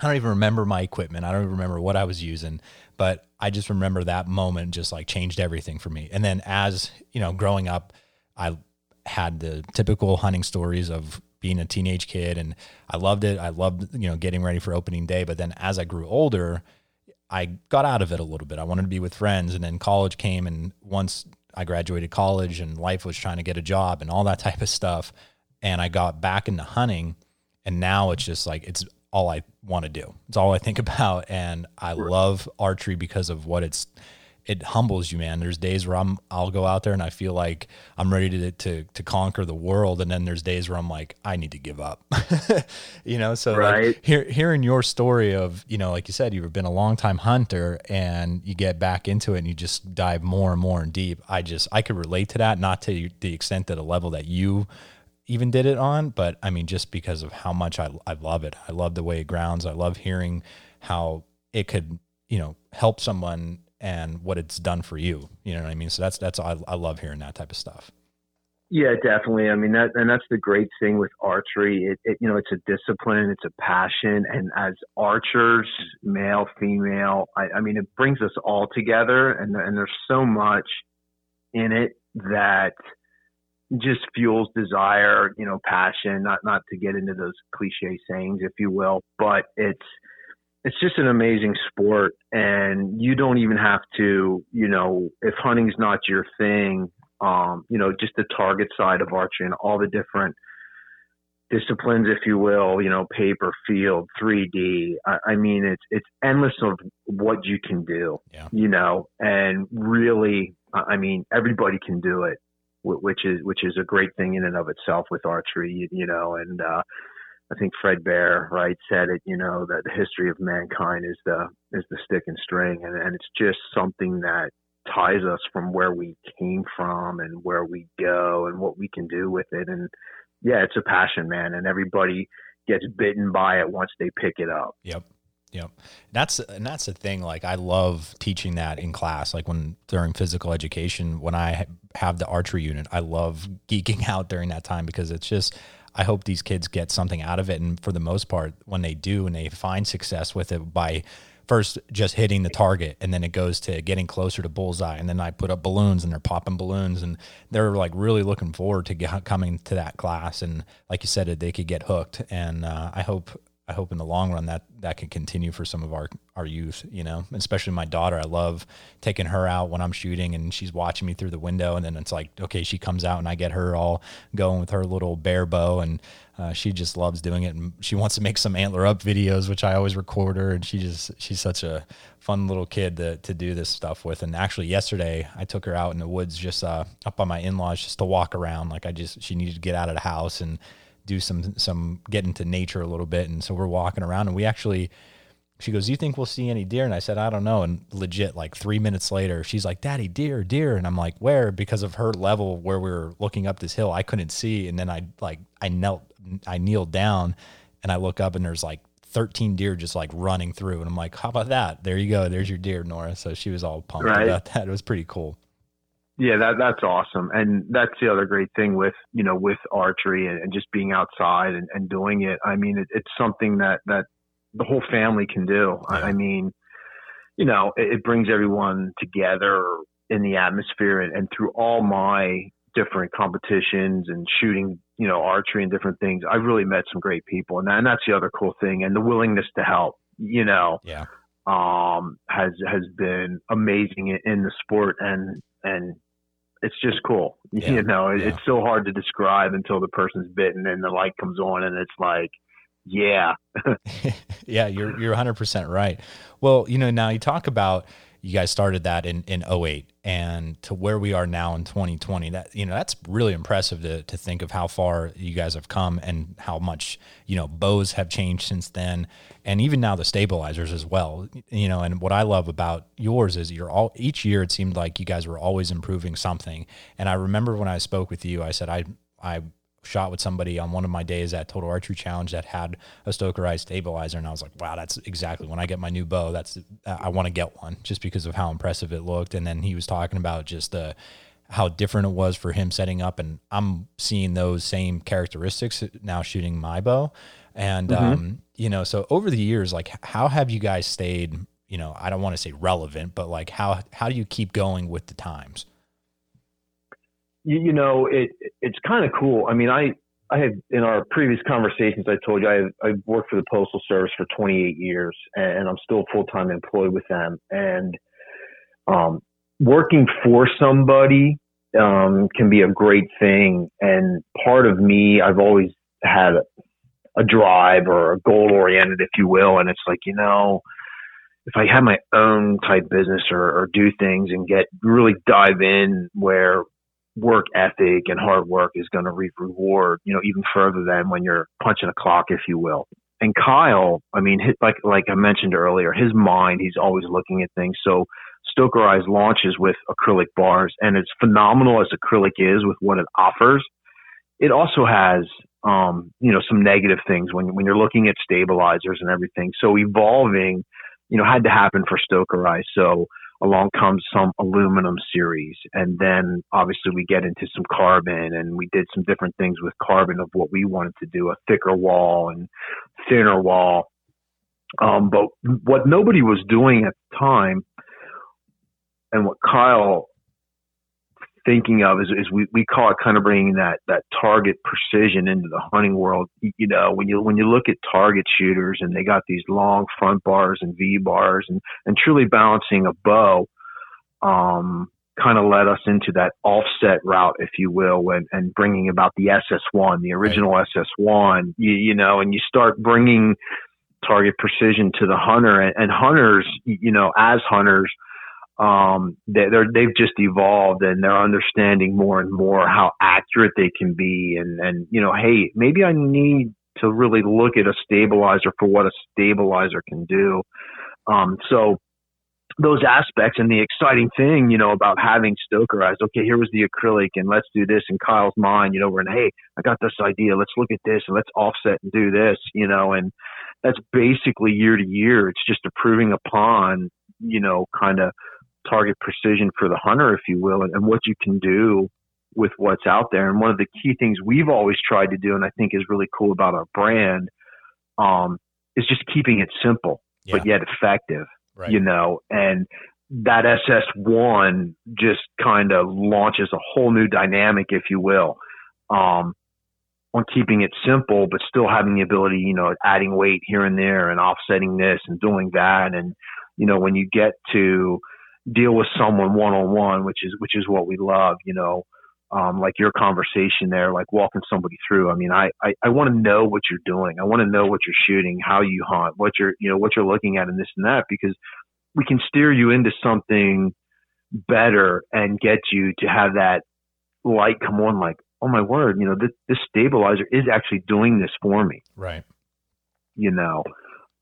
A: I don't even remember my equipment. I don't even remember what I was using, but I just remember that moment just like changed everything for me. And then as you know, growing up, I had the typical hunting stories of being a teenage kid and I loved it. I loved, you know, getting ready for opening day. But then as I grew older, I got out of it a little bit. I wanted to be with friends. And then college came. And once I graduated college and life was trying to get a job and all that type of stuff, and I got back into hunting. And now it's just like, it's all I want to do. It's all I think about. And I love archery because of what it's it humbles you, man. There's days where I'm I'll go out there and I feel like I'm ready to to to conquer the world, and then there's days where I'm like I need to give up. you know, so right. like hear, hearing your story of you know, like you said, you've been a long time hunter, and you get back into it and you just dive more and more and deep. I just I could relate to that, not to the extent that a level that you even did it on, but I mean just because of how much I I love it. I love the way it grounds. I love hearing how it could you know help someone and what it's done for you. You know what I mean? So that's that's I, I love hearing that type of stuff.
C: Yeah, definitely. I mean that, and that's the great thing with archery. It, it, you know, it's a discipline, it's a passion, and as archers, male, female, I, I mean, it brings us all together, and and there's so much in it that just fuels desire, you know, passion. Not not to get into those cliche sayings, if you will, but it's it's just an amazing sport and you don't even have to you know if hunting's not your thing um you know just the target side of archery and all the different disciplines if you will you know paper field 3d i, I mean it's it's endless of what you can do yeah. you know and really i mean everybody can do it which is which is a great thing in and of itself with archery you, you know and uh I think Fred Bear, right, said it, you know, that the history of mankind is the is the stick and string and, and it's just something that ties us from where we came from and where we go and what we can do with it. And yeah, it's a passion, man, and everybody gets bitten by it once they pick it up.
A: Yep. Yep. That's and that's the thing. Like I love teaching that in class. Like when during physical education, when I have the archery unit, I love geeking out during that time because it's just I hope these kids get something out of it. And for the most part, when they do and they find success with it by first just hitting the target and then it goes to getting closer to bullseye. And then I put up balloons and they're popping balloons and they're like really looking forward to get, coming to that class. And like you said they could get hooked. And uh, I hope I hope in the long run that that can continue for some of our our youth, you know, especially my daughter. I love taking her out when I'm shooting and she's watching me through the window, and then it's like, okay, she comes out and I get her all going with her little bear bow, and uh, she just loves doing it, and she wants to make some antler up videos, which I always record her, and she just she's such a fun little kid to to do this stuff with. And actually, yesterday I took her out in the woods, just uh, up by my in laws, just to walk around. Like I just she needed to get out of the house and do some some get into nature a little bit. And so we're walking around, and we actually. She goes, "Do you think we'll see any deer?" And I said, "I don't know." And legit, like three minutes later, she's like, "Daddy, deer, deer!" And I'm like, "Where?" Because of her level where we were looking up this hill, I couldn't see. And then I like I knelt, I kneeled down, and I look up, and there's like 13 deer just like running through. And I'm like, "How about that? There you go. There's your deer, Nora." So she was all pumped
C: Right.
A: about that. It was pretty cool.
C: Yeah, that that's awesome, and that's the other great thing with you know with archery and, and just being outside and, and doing it. I mean, it, it's something that that the whole family can do. I,
A: Yeah.
C: I mean, you know, it, it brings everyone together in the atmosphere, and, and through all my different competitions and shooting, you know, archery and different things, I've really met some great people, and, that, and that's the other cool thing, and the willingness to help. You know,
A: Yeah.
C: um, has has been amazing in, in the sport, and and it's just cool.
A: Yeah,
C: You know, it,
A: yeah.
C: it's so hard to describe until the person's bitten and the light comes on, and it's like, yeah,
A: yeah, you're you're 100% right. Well, you know, now you talk about you guys started that in in 08 and to where we are now in 2020. That you know, that's really impressive to to think of how far you guys have come and how much, you know, bows have changed since then and even now the stabilizers as well. You know, and what I love about yours is you're all each year it seemed like you guys were always improving something. And I remember when I spoke with you, I said I I shot with somebody on one of my days at Total Archery Challenge that had a Stokerized stabilizer, and I was like, "Wow, that's exactly when I get my new bow. That's uh, I want to get one just because of how impressive it looked." And then he was talking about just the how different it was for him setting up, and I'm seeing those same characteristics now shooting my bow. And mm-hmm. um, you know, so over the years, like, how have you guys stayed? You know, I don't want to say relevant, but like, how how do you keep going with the times?
C: You, you know, it it's kind of cool. I mean, I I had in our previous conversations, I told you I I worked for the Postal Service for 28 years, and I'm still full time employed with them. And um, working for somebody um, can be a great thing. And part of me, I've always had a, a drive or a goal oriented, if you will. And it's like, you know, if I had my own type business or, or do things and get really dive in where work ethic and hard work is going to reap reward, you know, even further than when you're punching a clock, if you will. And Kyle, I mean, his, like like I mentioned earlier, his mind, he's always looking at things. So Stokerized launches with acrylic bars, and as phenomenal as acrylic is with what it offers, it also has um, you know some negative things when when you're looking at stabilizers and everything. So evolving, you know, had to happen for Stokerized. So along comes some aluminum series. And then obviously we get into some carbon and we did some different things with carbon of what we wanted to do a thicker wall and thinner wall. Um, but what nobody was doing at the time and what kyle thinking of is, is we, we call it kind of bringing that, that target precision into the hunting world. You know, when you, when you look at target shooters and they got these long front bars and V bars and, and truly balancing a bow, um, kind of led us into that offset route, if you will, when, and bringing about the SS1, the original SS1, you, you know, and you start bringing target precision to the hunter and, and hunters, you know, as hunters, um, they, they've just evolved and they're understanding more and more how accurate they can be. And, and, you know, hey, maybe I need to really look at a stabilizer for what a stabilizer can do. Um, so those aspects and the exciting thing, you know, about having Stoker Stokerized, okay, here was the acrylic and let's do this in Kyle's mind, you know, we're in, hey, I got this idea. Let's look at this and let's offset and do this, you know, and that's basically year to year. It's just improving upon, you know, kind of target precision for the hunter, if you will, and, and what you can do with what's out there. And one of the key things we've always tried to do, and I think is really cool about our brand, um, is just keeping it simple but yet effective.
A: Right.
C: You know, and that SS1 just kind of launches a whole new dynamic, if you will. Um, on keeping it simple, but still having the ability, you know, adding weight here and there and offsetting this and doing that. And, you know, when you get to deal with someone one on one, which is, which is what we love, you know, um, like your conversation there, like walking somebody through. I mean, I, I, I want to know what you're doing. I want to know what you're shooting, how you hunt, what you're, you know, what you're looking at and this and that, because we can steer you into something better and get you to have that light come on like, oh my word, you know, this, this stabilizer is actually doing this for me.
A: Right.
C: You know,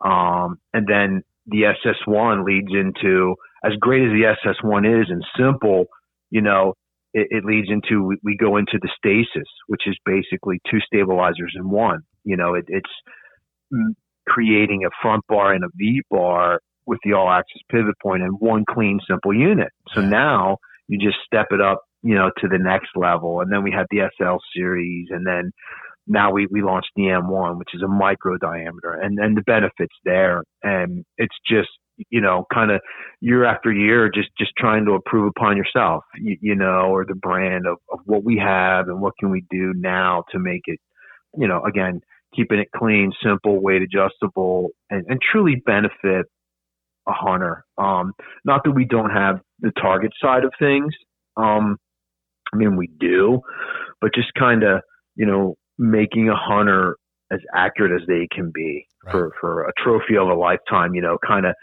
C: um, and then the SS1 leads into as great as the SS1 is and simple, you know, it, it leads into we, we, go into the stasis, which is basically two stabilizers in one. You know, it, it's creating a front bar and a V bar with the all axis pivot and one clean, simple unit. So now you just step it up, you know, to the next level. And then we have the SL series and then now we, we launched the M1, which is a micro diameter and, and the benefits there. And it's just, you know, kind of year after year, just, just trying to improve upon yourself, you, you know, or the brand of, of what we have and what can we do now to make it, you know, again, keeping it clean, simple, weight adjustable and, and truly benefit a hunter. Um, not that we don't have the target side of things. Um, I mean, we do, but just kind of, you know, making a hunter as accurate as they can be right. for, for a trophy of a lifetime, you know, kind of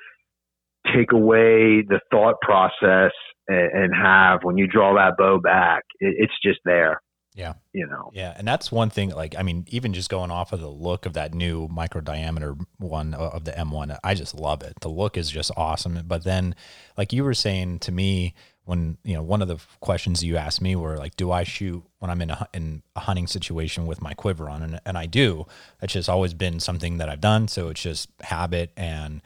C: take away the thought process and, and, have when you draw that bow back, it, it's just there.
A: Yeah.
C: You know.
A: Yeah, and that's one thing like I mean even just going off of the look of that new micro diameter one of the M1, I just love it. The look is just awesome, but then like you were saying to me when, you know, one of the questions you asked me were like do I shoot when I'm in a in a hunting situation with my quiver on and and I do. It's just always been something that I've done, so it's just habit and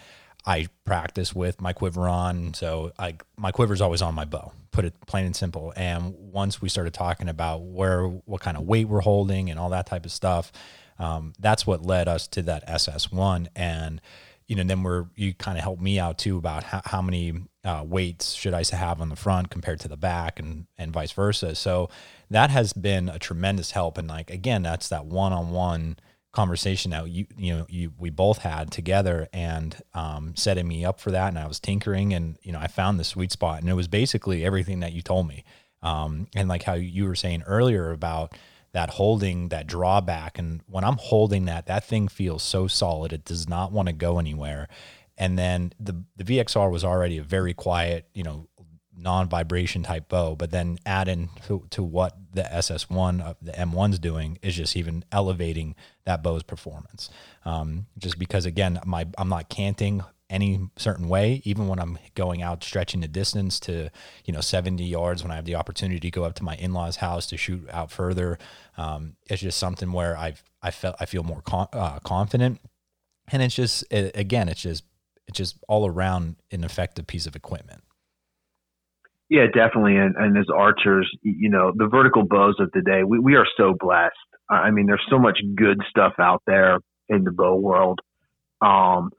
A: I practice with my quiver on. So I my quiver is always on my bow. Put it plain and simple. And once we started talking about where what kind of weight we're holding and all that type of stuff, um, that's what led us to that SS1. And you know, then we're you kind of helped me out too about how, how many uh, weights should I have on the front compared to the back, and and vice versa. So that has been a tremendous help. And like again, that's that one on one conversation that you you know you we both had together and um, setting me up for that and I was tinkering and you know I found the sweet spot and it was basically everything that you told me. Um, and like how you were saying earlier about that holding that drawback and when I'm holding that that thing feels so solid. It does not want to go anywhere. And then the the VXR was already a very quiet you know non-vibration type bow, but then add in to, to what the SS1, uh, the M1's doing is just even elevating that bow's performance. Um, just because again, my I'm not canting any certain way, even when I'm going out stretching the distance to you know 70 yards when I have the opportunity to go up to my in-laws house to shoot out further. Um, it's just something where I've I felt I feel more con- uh, confident, and it's just it, again it's just it's just all around an effective piece of equipment.
C: Yeah, definitely. And, and as archers, you know, the vertical bows of today, we, we are so blessed. I mean, there's so much good stuff out there in the bow world. Um,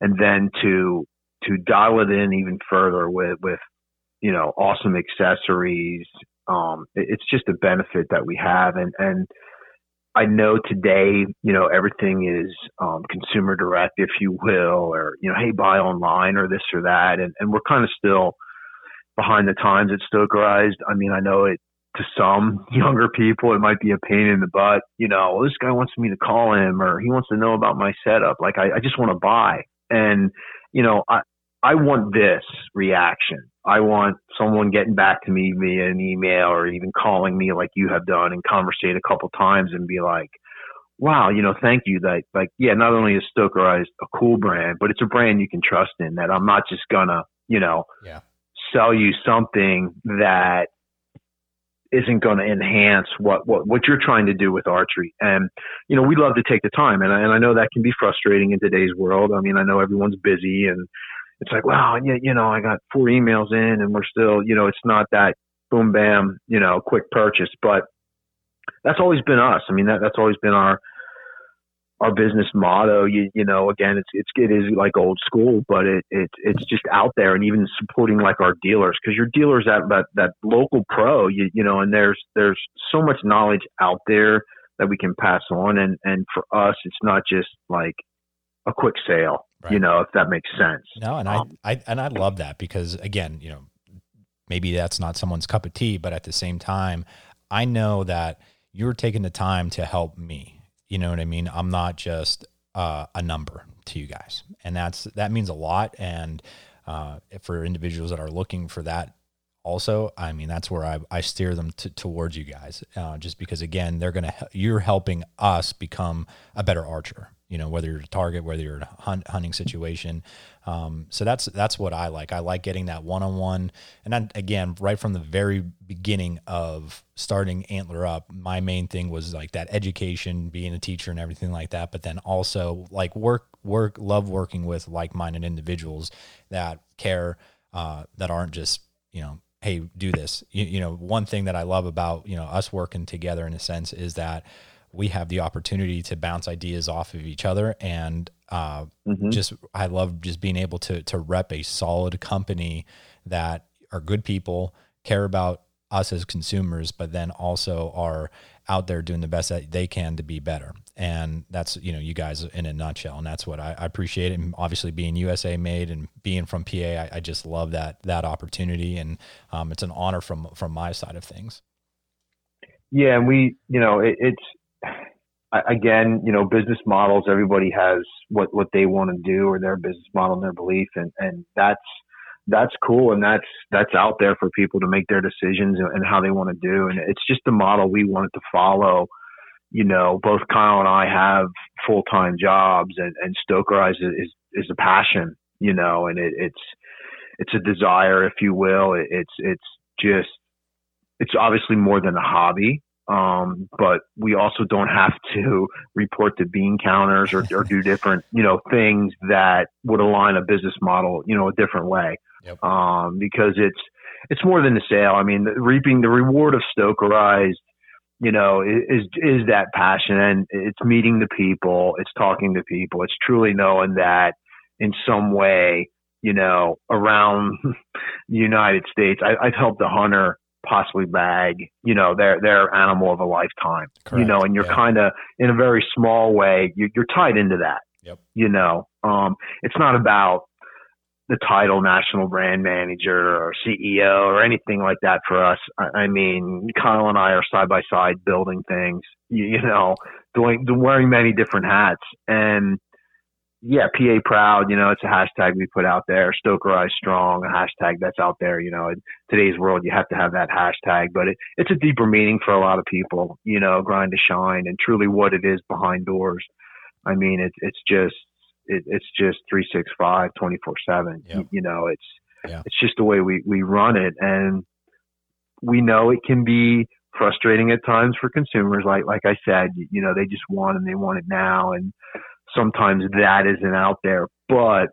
C: and then to, to dial it in even further with, with, you know, awesome accessories. Um, it, it's just a benefit that we have. And, and I know today, you know, everything is, um, consumer direct, if you will, or, you know, Hey, buy online or this or that. And, and we're kind of still, behind the times at Stokerized. I mean, I know it to some younger people, it might be a pain in the butt. You know, well, this guy wants me to call him or he wants to know about my setup. Like, I, I just want to buy. And, you know, I, I want this reaction. I want someone getting back to me via an email or even calling me like you have done and conversate a couple times and be like, wow, you know, thank you. That like, yeah, not only is Stokerized a cool brand, but it's a brand you can trust in that I'm not just gonna, you know,
A: yeah
C: sell you something that isn't going to enhance what, what, what you're trying to do with archery. And, you know, we love to take the time and I, and I know that can be frustrating in today's world. I mean, I know everyone's busy and it's like, wow, yeah, you know, I got four emails in and we're still, you know, it's not that boom, bam, you know, quick purchase, but that's always been us. I mean, that, that's always been our, our business motto. You you know, again, it's it's it is like old school, but it it it's just out there, and even supporting like our dealers because your dealers at that that local pro, you you know, and there's there's so much knowledge out there that we can pass on. And, and for us, it's not just like a quick sale, right. you know, if that makes sense.
A: No. And um, I, I, and I love that because again, you know, maybe that's not someone's cup of tea, but at the same time, I know that you're taking the time to help me. You know what I mean? I'm not just uh, a number to you guys, and that's that means a lot. And uh, for individuals that are looking for that also i mean that's where i, I steer them to, towards you guys uh, just because again they're gonna you're helping us become a better archer you know whether you're a target whether you're in a hunt, hunting situation. Um, so that's that's what i like. I like getting that one-on-one. And then again right from the very beginning of starting antler up my main thing was like that education being a teacher and everything like that. But then also like work work love working with like-minded individuals that care uh, that aren't just you know hey, do this. You, you, know, one thing that I love about, you know, us working together in a sense is that we have the opportunity to bounce ideas off of each other. And uh, mm-hmm. just, I love just being able to, to rep a solid company that are good people, care about us as consumers, but then also are out there doing the best that they can to be better. And that's, you know, you guys in a nutshell. And that's what I, I appreciate. And obviously being USA made and being from PA, I, I just love that, that opportunity. And um, it's an honor from, from my side of things.
C: Yeah. And we, you know, it, it's, again, you know, business models, everybody has what, what they want to do or their business model and their belief. And, and that's, that's cool and that's that's out there for people to make their decisions and how they want to do and it's just the model we wanted to follow you know both kyle and i have full-time jobs and, and Stokerized is is a passion you know and it, it's it's a desire if you will it, it's it's just it's obviously more than a hobby um, but we also don't have to report to bean counters or, or do different, you know, things that would align a business model, you know, a different way yep. um, because it's it's more than the sale. I mean, the, reaping the reward of Stokerized, you know, is is that passion and it's meeting the people, it's talking to people, it's truly knowing that in some way, you know, around the United States, I, I've helped a hunter possibly bag, you know, their their animal of a lifetime. Correct. You know, and you're yeah. kind of in a very small way, you're, you're tied into that.
A: Yep.
C: You know, um, it's not about the title national brand manager or CEO or anything like that for us. I, I mean, Kyle and I are side by side building things, you, you know, doing, wearing many different hats. And yeah, PA proud, you know, it's a hashtag we put out there. Stokerized strong, a hashtag that's out there, you know, in today's world, you have to have that hashtag, but it, it's a deeper meaning for a lot of people, you know, grind to shine and truly what it is behind doors. I mean, it's, it's just, it, it's just 365 24 7 you know it's yeah. it's just the way we we run it and we know it can be frustrating at times for consumers like like i said you know they just want and they want it now and sometimes that isn't out there but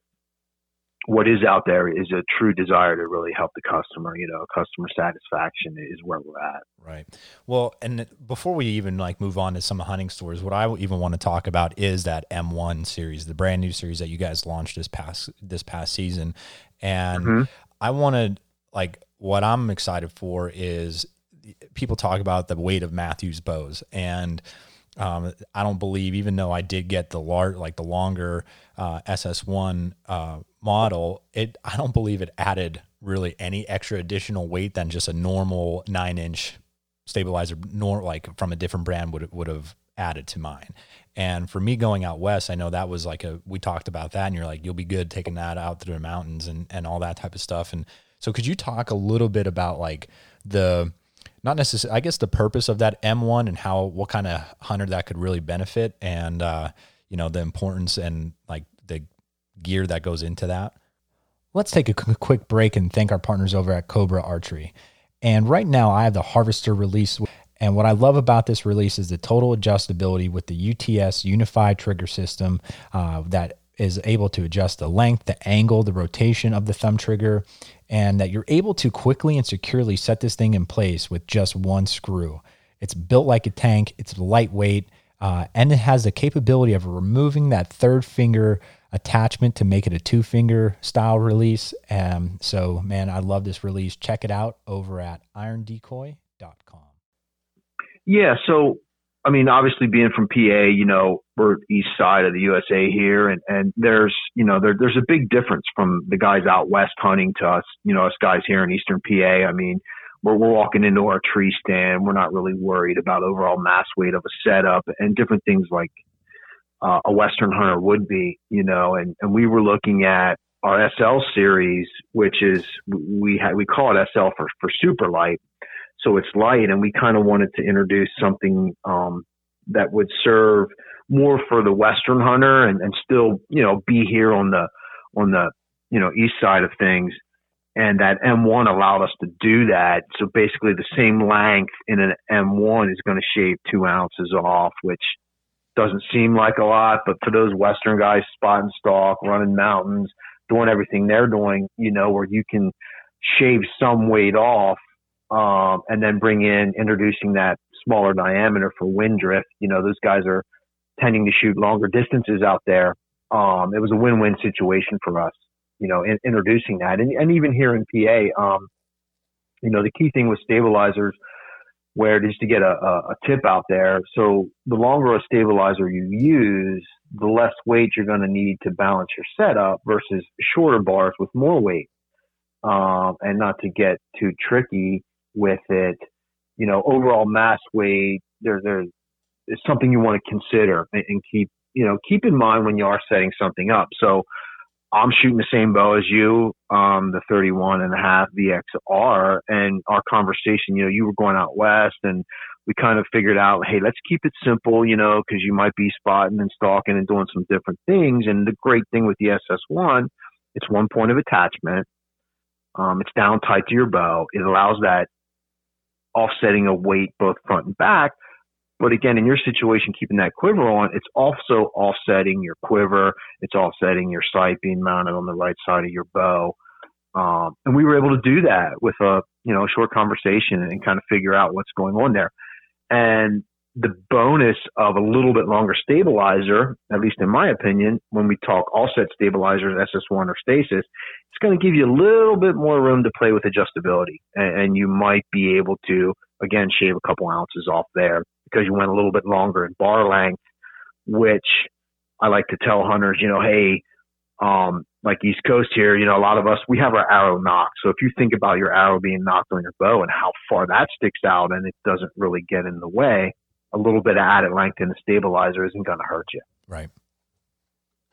C: what is out there is a true desire to really help the customer. You know, customer satisfaction is where we're at.
A: Right. Well, and before we even like move on to some hunting stores, what I even want to talk about is that M1 series, the brand new series that you guys launched this past this past season, and mm-hmm. I wanted like what I'm excited for is people talk about the weight of Mathews bows and. Um, I don't believe, even though I did get the large, like the longer uh, SS1 uh, model, it I don't believe it added really any extra additional weight than just a normal nine inch stabilizer, nor like from a different brand would would have added to mine. And for me going out west, I know that was like a we talked about that, and you're like you'll be good taking that out through the mountains and and all that type of stuff. And so, could you talk a little bit about like the not necessarily, I guess, the purpose of that M1 and how what kind of hunter that could really benefit, and uh, you know the importance and like the gear that goes into that. Let's take a quick break and thank our partners over at Cobra Archery. And right now, I have the Harvester release. And what I love about this release is the total adjustability with the UTS Unified Trigger System uh, that is able to adjust the length, the angle, the rotation of the thumb trigger, and that you're able to quickly and securely set this thing in place with just one screw. It's built like a tank, it's lightweight, uh, and it has the capability of removing that third finger attachment to make it a two finger style release. Um, so, man, I love this release. Check it out over at irondecoy.com.
C: Yeah. So, I mean, obviously being from PA, you know, we're east side of the USA here, and and there's you know there there's a big difference from the guys out west hunting to us, you know, us guys here in eastern PA. I mean, we're we're walking into our tree stand, we're not really worried about overall mass weight of a setup and different things like uh, a western hunter would be, you know, and and we were looking at our SL series, which is we had we call it SL for for super light. So it's light and we kind of wanted to introduce something um, that would serve more for the western hunter and, and still you know be here on the on the you know east side of things and that M1 allowed us to do that. So basically, the same length in an M1 is going to shave two ounces off, which doesn't seem like a lot, but for those Western guys, spotting stalk, running mountains, doing everything they're doing, you know, where you can shave some weight off um, and then bring in introducing that smaller diameter for wind drift. You know, those guys are tending to shoot longer distances out there. Um, it was a win-win situation for us, you know, in, introducing that. And, and even here in PA, um, you know, the key thing with stabilizers, where just to get a, a, tip out there. So the longer a stabilizer you use, the less weight you're going to need to balance your setup versus shorter bars with more weight. Um, and not to get too tricky, with it, you know, overall mass weight, there, there is something you want to consider and, and keep, you know, keep in mind when you are setting something up. So I'm shooting the same bow as you, um, the 31 and a half VXR and our conversation, you know, you were going out west and we kind of figured out, Hey, let's keep it simple, you know, cause you might be spotting and stalking and doing some different things. And the great thing with the SS1, it's one point of attachment. Um, it's down tight to your bow. It allows that offsetting a weight both front and back. But again, in your situation, keeping that quiver on, it's also offsetting your quiver. It's offsetting your sight being mounted on the right side of your bow. Um, and we were able to do that with a, you know, short conversation and kind of figure out what's going on there. And the bonus of a little bit longer stabilizer, at least in my opinion, when we talk offset stabilizers, SS1 or stasis, it's going to give you a little bit more room to play with adjustability. And, and you might be able to, again, shave a couple ounces off there because you went a little bit longer in bar length, which I like to tell hunters, you know, hey, um, like East Coast here, you know, a lot of us, we have our arrow nocked. So if you think about your arrow being knocked on your bow and how far that sticks out and it doesn't really get in the way, a little bit of added length in the stabilizer isn't going to hurt you.
A: Right.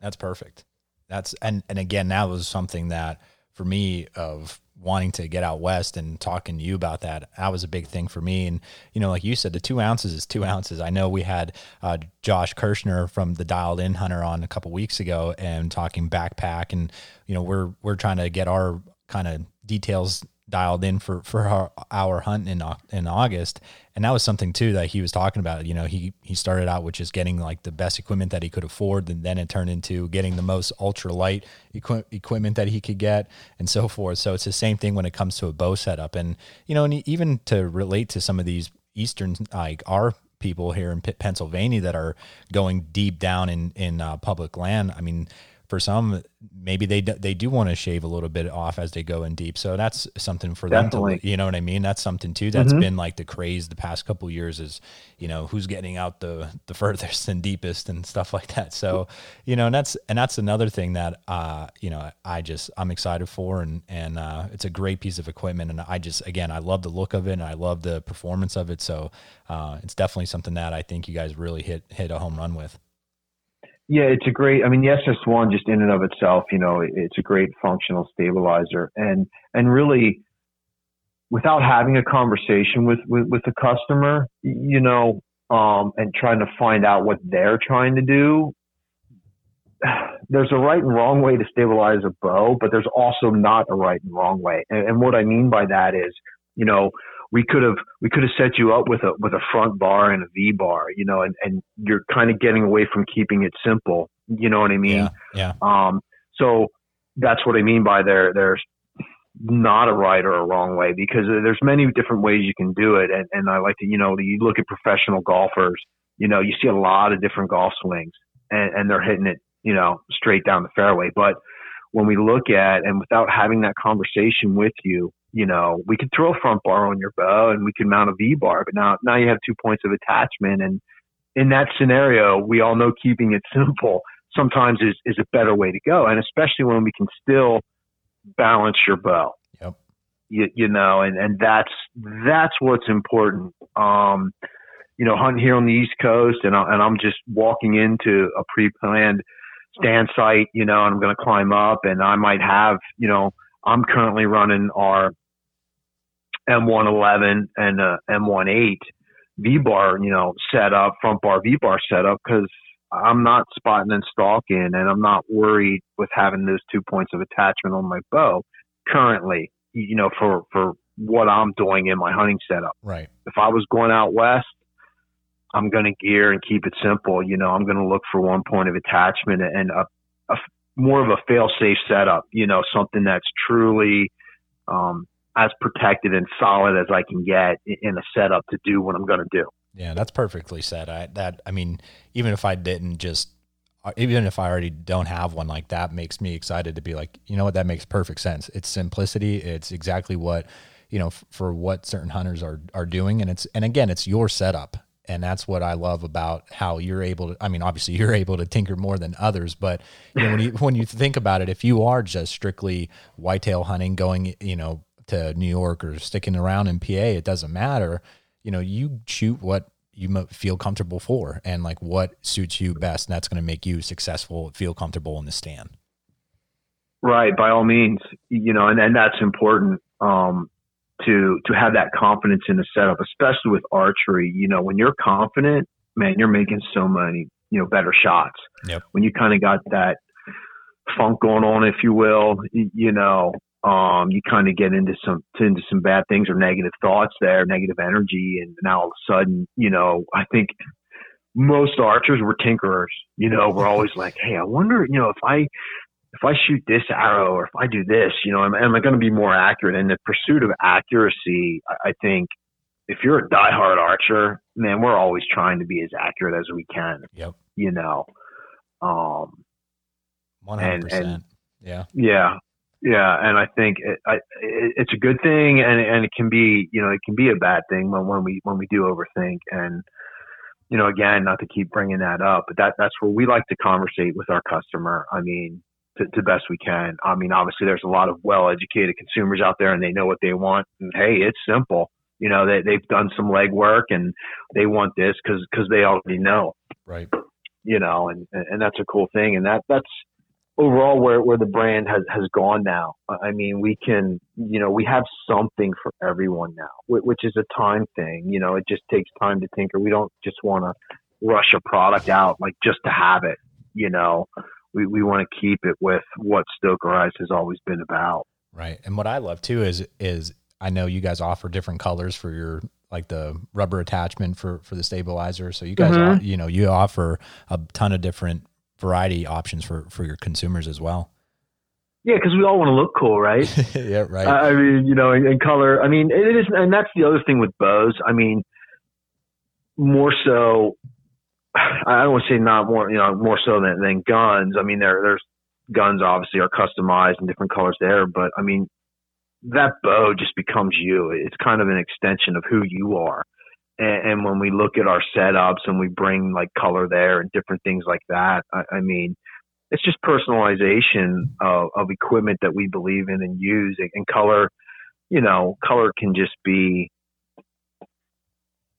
A: That's perfect. That's and and again, that was something that for me of wanting to get out west and talking to you about that that was a big thing for me. And you know like you said the two ounces is two ounces. I know we had uh, Josh Kirchner from the dialed in hunter on a couple weeks ago and talking backpack and you know we're we're trying to get our kind of details dialed in for for our, our hunt in in August, and that was something too that he was talking about. You know, he he started out with just getting like the best equipment that he could afford, and then it turned into getting the most ultra light equi- equipment that he could get, and so forth. So it's the same thing when it comes to a bow setup, and you know, and even to relate to some of these eastern like our people here in Pennsylvania that are going deep down in in uh, public land. I mean for some, maybe they do, they do want to shave a little bit off as they go in deep. So that's something for Definitely. them to, you know what I mean? That's something too. That's mm-hmm. been like the craze the past couple years is, you know, who's getting out the the furthest and deepest and stuff like that. So, you know, and that's and that's another thing that uh, you know, I just I'm excited for and and uh, it's a great piece of equipment and I just again I love the look of it and I love the performance of it. So uh, it's definitely something that I think you guys really hit hit a home run with.
C: Yeah, it's a great. I mean, the SS1 just in and of itself, you know, it's a great functional stabilizer, and and really, without having a conversation with with, with the customer, you know, um, and trying to find out what they're trying to do. There's a right and wrong way to stabilize a bow, but there's also not a right and wrong way. And, and what I mean by that is, you know, we could have we could have set you up with a with a front bar and a V bar, you know, and and you're kind of getting away from keeping it simple. You know what I mean?
A: Yeah. yeah.
C: Um. So that's what I mean by there. There's not a right or a wrong way because there's many different ways you can do it. And and I like to you know you look at professional golfers. You know, you see a lot of different golf swings, and, and they're hitting it you know straight down the fairway, but when we look at and without having that conversation with you you know, we could throw a front bar on your bow and we could mount a V bar, but now now you have two points of attachment and in that scenario, we all know keeping it simple sometimes is, is a better way to go. And especially when we can still balance your bow.
A: Yep.
C: You, you know, and, and that's, that's what's important. Um, you know, hunting here on the East Coast and, I, and I'm just walking into a pre-planned stand site, you know, and I'm going to climb up and I might have, you know, I'm currently running our M111 and uh, M18 V bar, you know, set up, front bar V bar set up because I'm not spotting and stalking and I'm not worried with having those two points of attachment on my bow currently, you know, for, for what I'm doing in my hunting setup.
A: Right.
C: If I was going out west, I'm going to gear and keep it simple. You know, I'm going to look for one point of attachment and a, a more of a fail safe setup, you know, something that's truly, um, as protected and solid as I can get in a setup to do what I'm going to do.
A: Yeah, that's perfectly said. I that I mean, even if I didn't just uh, even if I already don't have one like that makes me excited to be like, you know what, that makes perfect sense. It's simplicity. It's exactly what, you know, f- for what certain hunters are are doing and it's and again, it's your setup. And that's what I love about how you're able to I mean, obviously you're able to tinker more than others, but you know, when you when you think about it, if you are just strictly whitetail hunting going, you know, to New York or sticking around in PA, it doesn't matter. You know, you shoot what you feel comfortable for and like what suits you best. And that's going to make you successful, feel comfortable in the stand.
C: Right. By all means, you know, and, and that's important. Um, to, to have that confidence in the setup, especially with archery, you know, when you're confident, man, you're making so many, you know, better shots.
A: Yep.
C: When you kind of got that funk going on, if you will, you know, um, you kind of get into some into some bad things or negative thoughts there, negative energy, and now all of a sudden, you know, I think most archers were tinkerers. You know, we're always like, hey, I wonder, you know, if I if I shoot this arrow or if I do this, you know, am, am I going to be more accurate? And the pursuit of accuracy, I, I think, if you're a diehard archer, man, we're always trying to be as accurate as we can.
A: Yep.
C: You know, um,
A: one hundred percent. Yeah.
C: Yeah. Yeah, and I think it, I, it, it's a good thing, and and it can be you know it can be a bad thing when when we when we do overthink, and you know again not to keep bringing that up, but that that's where we like to conversate with our customer. I mean, to, to best we can. I mean, obviously there's a lot of well-educated consumers out there, and they know what they want. And hey, it's simple. You know, they they've done some legwork, and they want this because because they already know.
A: Right.
C: You know, and and that's a cool thing, and that that's overall where, where the brand has, has gone now. I mean, we can, you know, we have something for everyone now, which is a time thing. You know, it just takes time to tinker. We don't just want to rush a product out like just to have it. You know, we, we want to keep it with what Stokerized has always been about.
A: Right. And what I love too is, is I know you guys offer different colors for your like the rubber attachment for for the stabilizer. So you guys, mm-hmm. you know, you offer a ton of different variety options for for your consumers as well.
C: Yeah, because we all want to look cool, right?
A: yeah, right.
C: I mean, you know, in, color. I mean, it is, and that's the other thing with bows. I mean, more so. I don't want to say not more, you know, more so than, than guns. I mean, there there's guns obviously are customized in different colors there, but I mean, that bow just becomes you. It's kind of an extension of who you are. And, and when we look at our setups and we bring like color there and different things like that, I, I mean, it's just personalization of, of equipment that we believe in and use. And color, you know, color can just be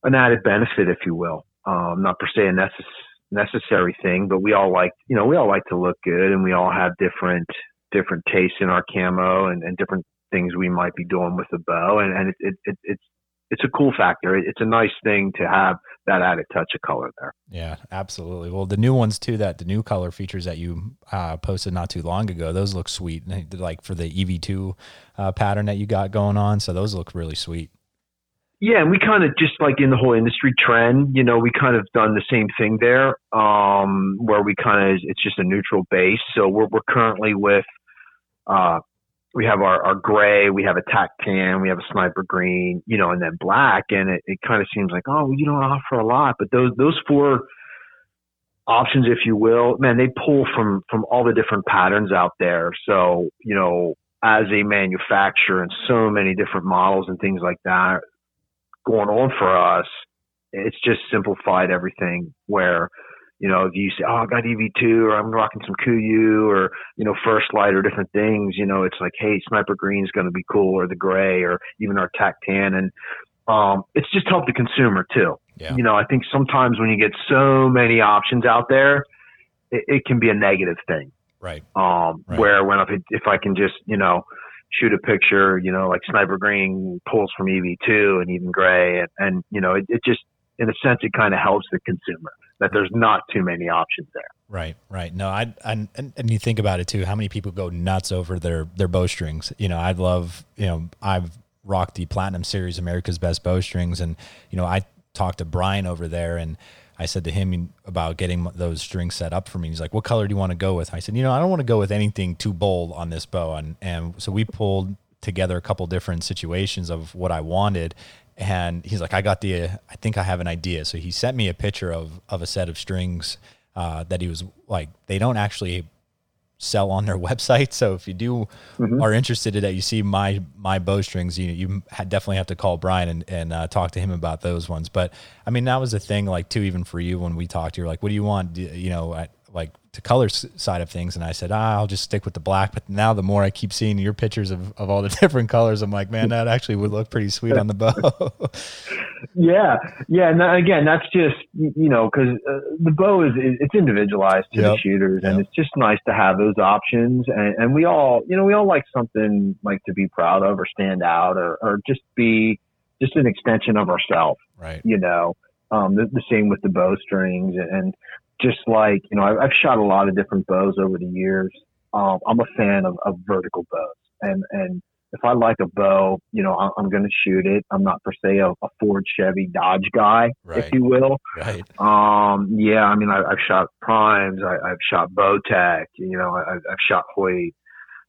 C: an added benefit, if you will. Um, not per se a necess- necessary thing, but we all like, you know, we all like to look good, and we all have different different tastes in our camo and, and different things we might be doing with the bow, and, and it, it, it, it's it's a cool factor. It's a nice thing to have that added touch of color there.
A: Yeah, absolutely. Well, the new ones too, that the new color features that you uh, posted not too long ago, those look sweet. Like for the EV2 uh, pattern that you got going on. So those look really sweet.
C: Yeah, and we kind of just like in the whole industry trend, you know, we kind of done the same thing there, um, where we kind of it's just a neutral base. So we're we're currently with uh, we have our, our gray, we have a tack tan, we have a sniper green, you know, and then black. And it, it kind of seems like, oh, you don't offer a lot, but those, those four options, if you will, man, they pull from, from all the different patterns out there. So, you know, as a manufacturer and so many different models and things like that going on for us, it's just simplified everything where, you know, if you say, oh, I got EV2 or I'm rocking some Kuiu or, you know, First Lite or different things, you know, it's like, hey, Sniper Green's going to be cool or the gray or even our TAC Tan. And um, it's just helped the consumer too. Yeah. You know, I think sometimes when you get so many options out there, it, it can be a negative thing.
A: Right.
C: Um, right. where when if, it, if I can just, you know, shoot a picture, you know, like Sniper Green pulls from EV2 and even gray. And, and you know, it, it just, in a sense, it kind of helps the consumer that there's not too many options there.
A: Right, right. No, I, I and, you think about it too. How many people go nuts over their their bowstrings? You know, I'd love. You know, I've rocked the Platinum Series, America's Best Bowstrings, and you know, I talked to Brian over there, and I said to him about getting those strings set up for me. He's like, "What color do you want to go with?" I said, "You know, I don't want to go with anything too bold on this bow," and and so we pulled together a couple different situations of what I wanted, and he's like, I got the, I think I have an idea. So he sent me a picture of of a set of strings uh, that he was like, they don't actually sell on their website. So if you do mm-hmm. are interested in that, you see my my bowstrings, you you definitely have to call Brian and and uh, talk to him about those ones. But I mean, that was a thing like too, even for you when we talked, you're like, what do you want? You know, I, like to color side of things and I said ah, I'll just stick with the black. But now the more I keep seeing your pictures of, of all the different colors I'm like man that actually would look pretty sweet on the bow.
C: Yeah. Yeah and again that's just you know because uh, the bow is it's individualized to yep. the shooters and it's just nice to have those options and, and we all you know we all like something like to be proud of or stand out or, or just be just an extension of ourselves
A: right.
C: you know? Um, the, the, same with the bowstrings and just like you know I've, I've, shot a lot of different bows over the years. Um, I'm a fan of, of, vertical bows, and and if I like a bow, you know I'm, I'm going to shoot it. I'm not per se a, a Ford, Chevy, Dodge guy,
A: right.
C: if you will.
A: Right.
C: Um, yeah, I mean I, have shot primes, I, have shot Bowtech, you know I, have shot Hoyt,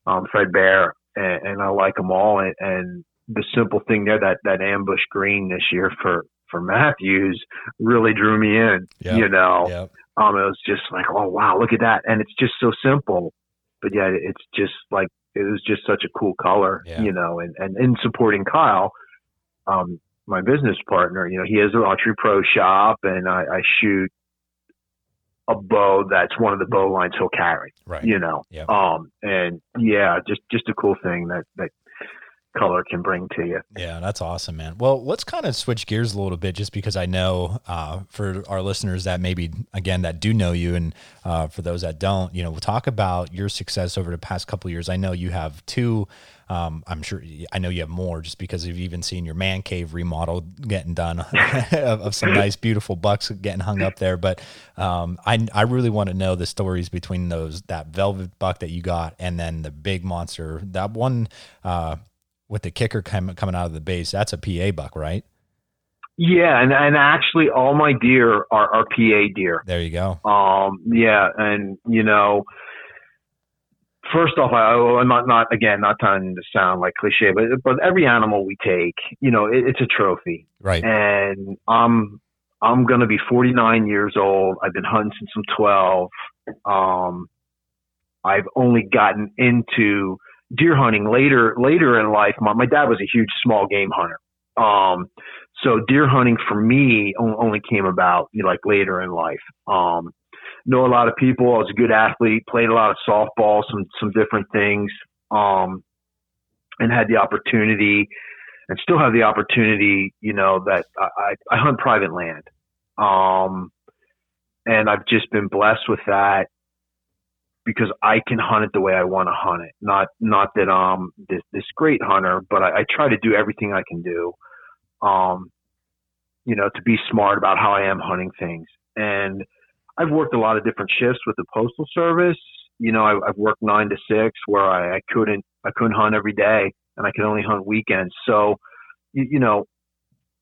C: um, Fred Bear, and, and, I like them all. And, and the simple thing there, that that ambush green this year for for Mathews really drew me in. Yep. You know,
A: yep.
C: Um, it was just like, oh wow, look at that, and it's just so simple, but yet it's just like it was just such a cool color,
A: yeah.
C: you know. And and in supporting Kyle, um, my business partner, you know, he has an archery pro shop, and I, I shoot a bow that's one of the bow lines he'll carry,
A: right?
C: You know, um, and yeah, just just a cool thing that that color can bring to you.
A: Yeah, that's awesome, man. Well, let's kind of switch gears a little bit just because I know uh, for our listeners that maybe, again, that do know you and uh, for those that don't, you know, we'll talk about your success over the past couple years. I know you have two. Um, I'm sure I know you have more just because you've even seen your man cave remodel getting done of, of, some nice, beautiful bucks getting hung up there. But um, I, I really want to know the stories between those that velvet buck that you got and then the big monster. That one, uh, with the kicker coming coming out of the base, that's a PA buck, right?
C: Yeah, and and actually, all my deer are, are PA deer.
A: There you go.
C: Um, yeah, and you know, first off, I, I'm not not again not trying to sound like cliche, but but every animal we take, you know, it, it's a trophy,
A: right?
C: And I'm I'm gonna be 49 years old. I've been hunting since I'm 12. Um, I've only gotten into deer hunting later later in life. My, my dad was a huge small game hunter. Um, so deer hunting for me only came about you know, like later in life. Um, know a lot of people. I was a good athlete, played a lot of softball, some some different things, um, and had the opportunity, and still have the opportunity. You know that I, I hunt private land, um, and I've just been blessed with that because I can hunt it the way I want to hunt it. Not not that I'm this this great hunter, but I, I try to do everything I can do, um, you know, to be smart about how I am hunting things. And I've worked a lot of different shifts with the postal service. You know, I, I've worked nine to six where I, I couldn't I couldn't hunt every day, and I could only hunt weekends. So, you, you know,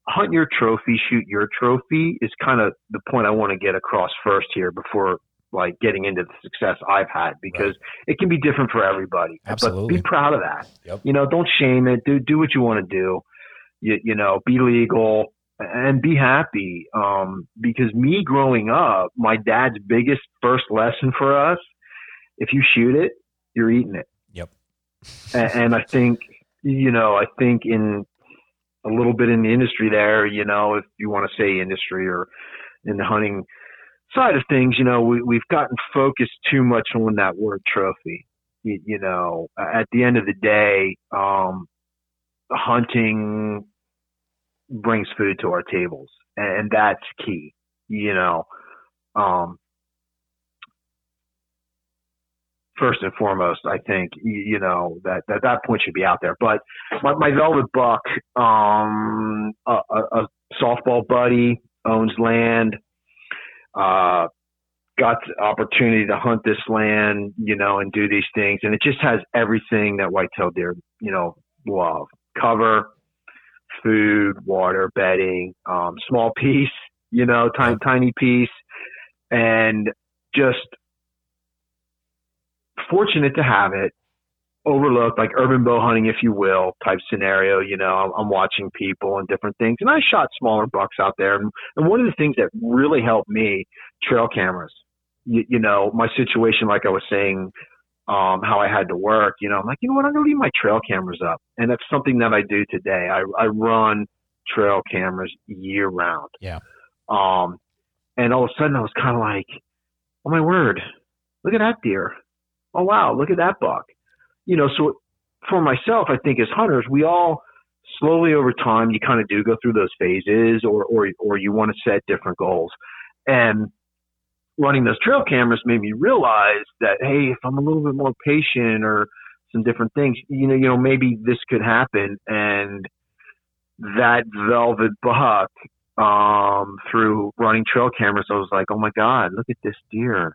C: hunt your trophy, shoot your trophy is kind of the point I want to get across first here before like getting into the success I've had because right. it can be different for everybody.
A: Absolutely.
C: But be proud of that.
A: Yep.
C: You know, don't shame it. Do do what you want to do. You, you know, be legal and be happy. Um, because me growing up, my dad's biggest first lesson for us, if you shoot it, you're eating it.
A: Yep.
C: and, and I think, you know, I think in a little bit in the industry there, you know, if you want to say industry or in the hunting side of things, you know, we, we've gotten focused too much on that word trophy. You, you know, at the end of the day, um, hunting brings food to our tables, and that's key. You know, um, first and foremost, I think you know that that, that point should be out there. But my, my velvet buck, um, a, a, a softball buddy owns land. Uh, got the opportunity to hunt this land, you know, and do these things, and it just has everything that whitetail deer, you know, love: cover, food, water, bedding, um, small piece, you know, tiny tiny piece, and just fortunate to have it overlooked, like urban bow hunting, if you will, type scenario. You know, I'm, I'm watching people and different things, and I shot smaller bucks out there. And, and one of the things that really helped me, trail cameras. You, you know, my situation, like I was saying, um, how I had to work. You know, I'm like, you know what, I'm gonna leave my trail cameras up, and that's something that I do today. I, I run trail cameras year round.
A: Yeah.
C: Um, and all of a sudden, I was kind of like, oh my word, look at that deer oh wow, look at that buck. You know, so for myself, I think as hunters, we all slowly over time, you kind of do go through those phases, or or or you want to set different goals. And running those trail cameras made me realize that hey, if I'm a little bit more patient or some different things, you know, you know, maybe this could happen. And that velvet buck um, through running trail cameras, I was like, oh my god, look at this deer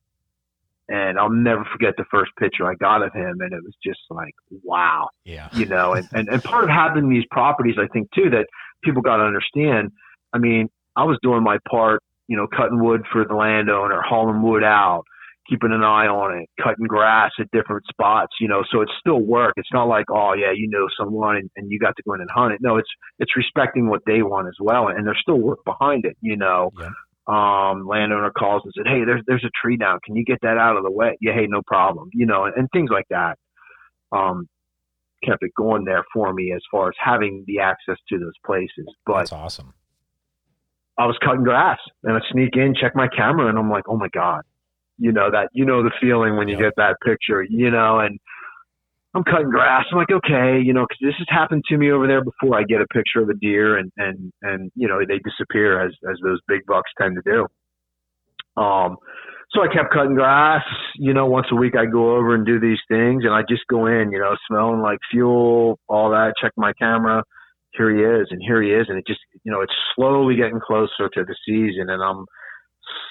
C: and I'll never forget the first picture I got of him, and it was just like, wow,
A: yeah,
C: you know. And and, and part of having these properties, I think too, that people got to understand. I mean, I was doing my part, you know, cutting wood for the landowner, hauling wood out, keeping an eye on it, cutting grass at different spots, you know. So it's still work. It's not like, oh yeah, you know someone and, and you got to go in and hunt it. No, it's it's respecting what they want as well, and there's still work behind it, you know. Yeah um, landowner calls and said, "Hey, there's there's a tree down. Can you get that out of the way?" Yeah, hey, no problem. You know, and, and things like that. Um, kept it going there for me as far as having the access to those places. But
A: that's awesome.
C: I was cutting grass and I sneak in, check my camera, and I'm like, "Oh my god." You know that you know the feeling when you yep. get that picture, you know, and I'm cutting grass. I'm like, okay, you know, because this has happened to me over there before. I get a picture of a deer, and and and you know they disappear as as those big bucks tend to do. Um, so I kept cutting grass. You know, once a week I go over and do these things, and I just go in, you know, smelling like fuel, all that. Check my camera. Here he is, and here he is, and it just, you know, it's slowly getting closer to the season, and I'm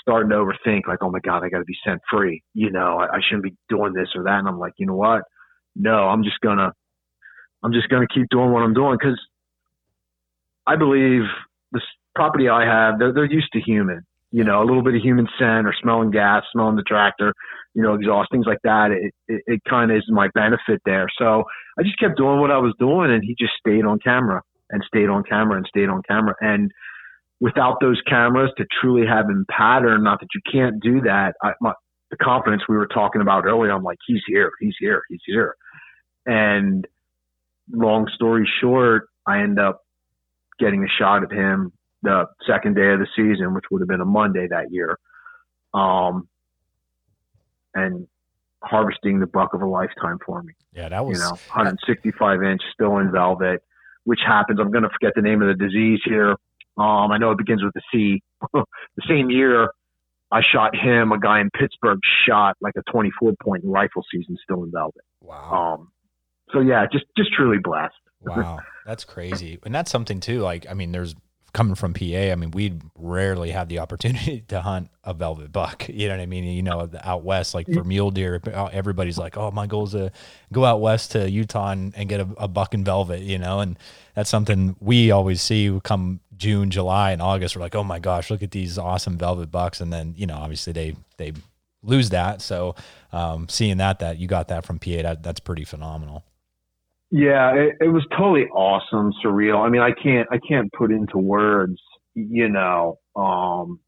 C: starting to overthink, like, oh my god, I got to be scent free. You know, I, I shouldn't be doing this or that, and I'm like, you know what? No, I'm just gonna, I'm just gonna keep doing what I'm doing because I believe this property I have, they're, they're used to human, you know, a little bit of human scent or smelling gas, smelling the tractor, you know, exhaust, things like that. It, it, it kind of is my benefit there. So I just kept doing what I was doing and he just stayed on camera and stayed on camera and stayed on camera. And without those cameras to truly have in pattern, not that you can't do that. I, my, the confidence we were talking about earlier, I'm like, he's here, he's here, he's here. And long story short, I end up getting a shot at him the second day of the season, which would have been a Monday that year. Um, and harvesting the buck of a lifetime for me.
A: Yeah, that was
C: you know 165 inch, still in velvet, which happens. I'm going to forget the name of the disease here. Um, I know it begins with a C. the same year, I shot him. A guy in Pittsburgh shot like a 24 point rifle season still in velvet.
A: Wow.
C: Um, so yeah, just just truly blessed.
A: wow, that's crazy, and that's something too. Like, I mean, there's coming from PA. I mean, we'd rarely have the opportunity to hunt a velvet buck. You know what I mean? You know, out west, like for mule deer, everybody's like, "Oh, my goal is to go out west to Utah and, and get a, a buck in velvet." You know, and that's something we always see come June, July, and August. We're like, "Oh my gosh, look at these awesome velvet bucks!" And then you know, obviously they they lose that. So um, seeing that that you got that from PA, that, that's pretty phenomenal.
C: Yeah, it, it was totally awesome, surreal. I mean, I can't I can't put into words, you know, um,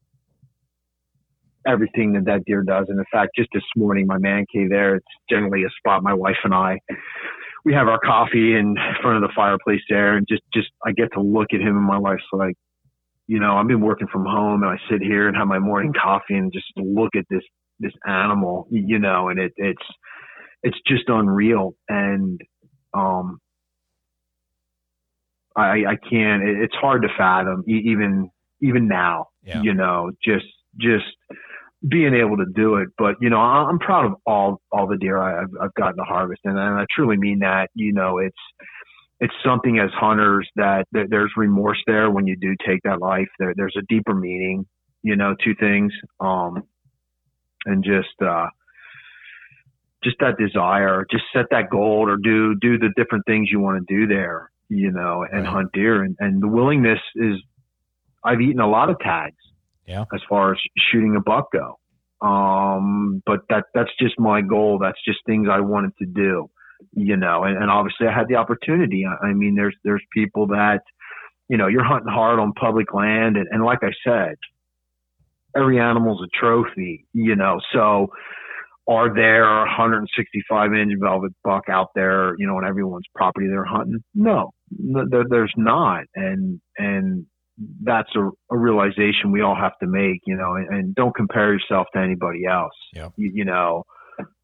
C: everything that that deer does. And in fact, just this morning, my man cave there, it's generally a spot my wife and I we have our coffee in front of the fireplace there, and just just I get to look at him, and my wife's like, you know, I've been working from home, and I sit here and have my morning coffee, and just look at this this animal, you know, and it it's it's just unreal, and um, I I can't. It, it's hard to fathom even even now, yeah. you know, just just being able to do it. But you know, I'm proud of all all the deer I've I've gotten to harvest, and, and I truly mean that. You know, it's it's something as hunters that, that there's remorse there when you do take that life. There, there's a deeper meaning, you know, to things, um, and just uh, just that desire, just set that goal or do do the different things you want to do there, you know, and right. hunt deer, and and the willingness is. I've eaten a lot of tags
A: yeah.
C: As far as shooting a buck go. Um, but that, that's just my goal. That's just things I wanted to do, you know, and, and obviously I had the opportunity. I, I mean, there's, there's people that, you know, you're hunting hard on public land. And, and like I said, every animal's a trophy, you know, so, are there 165 inch velvet buck out there, you know, on everyone's property they're hunting? No, there, there's not. And, and that's a, a, realization we all have to make, you know, and, and don't compare yourself to anybody else.
A: Yep.
C: You, you know,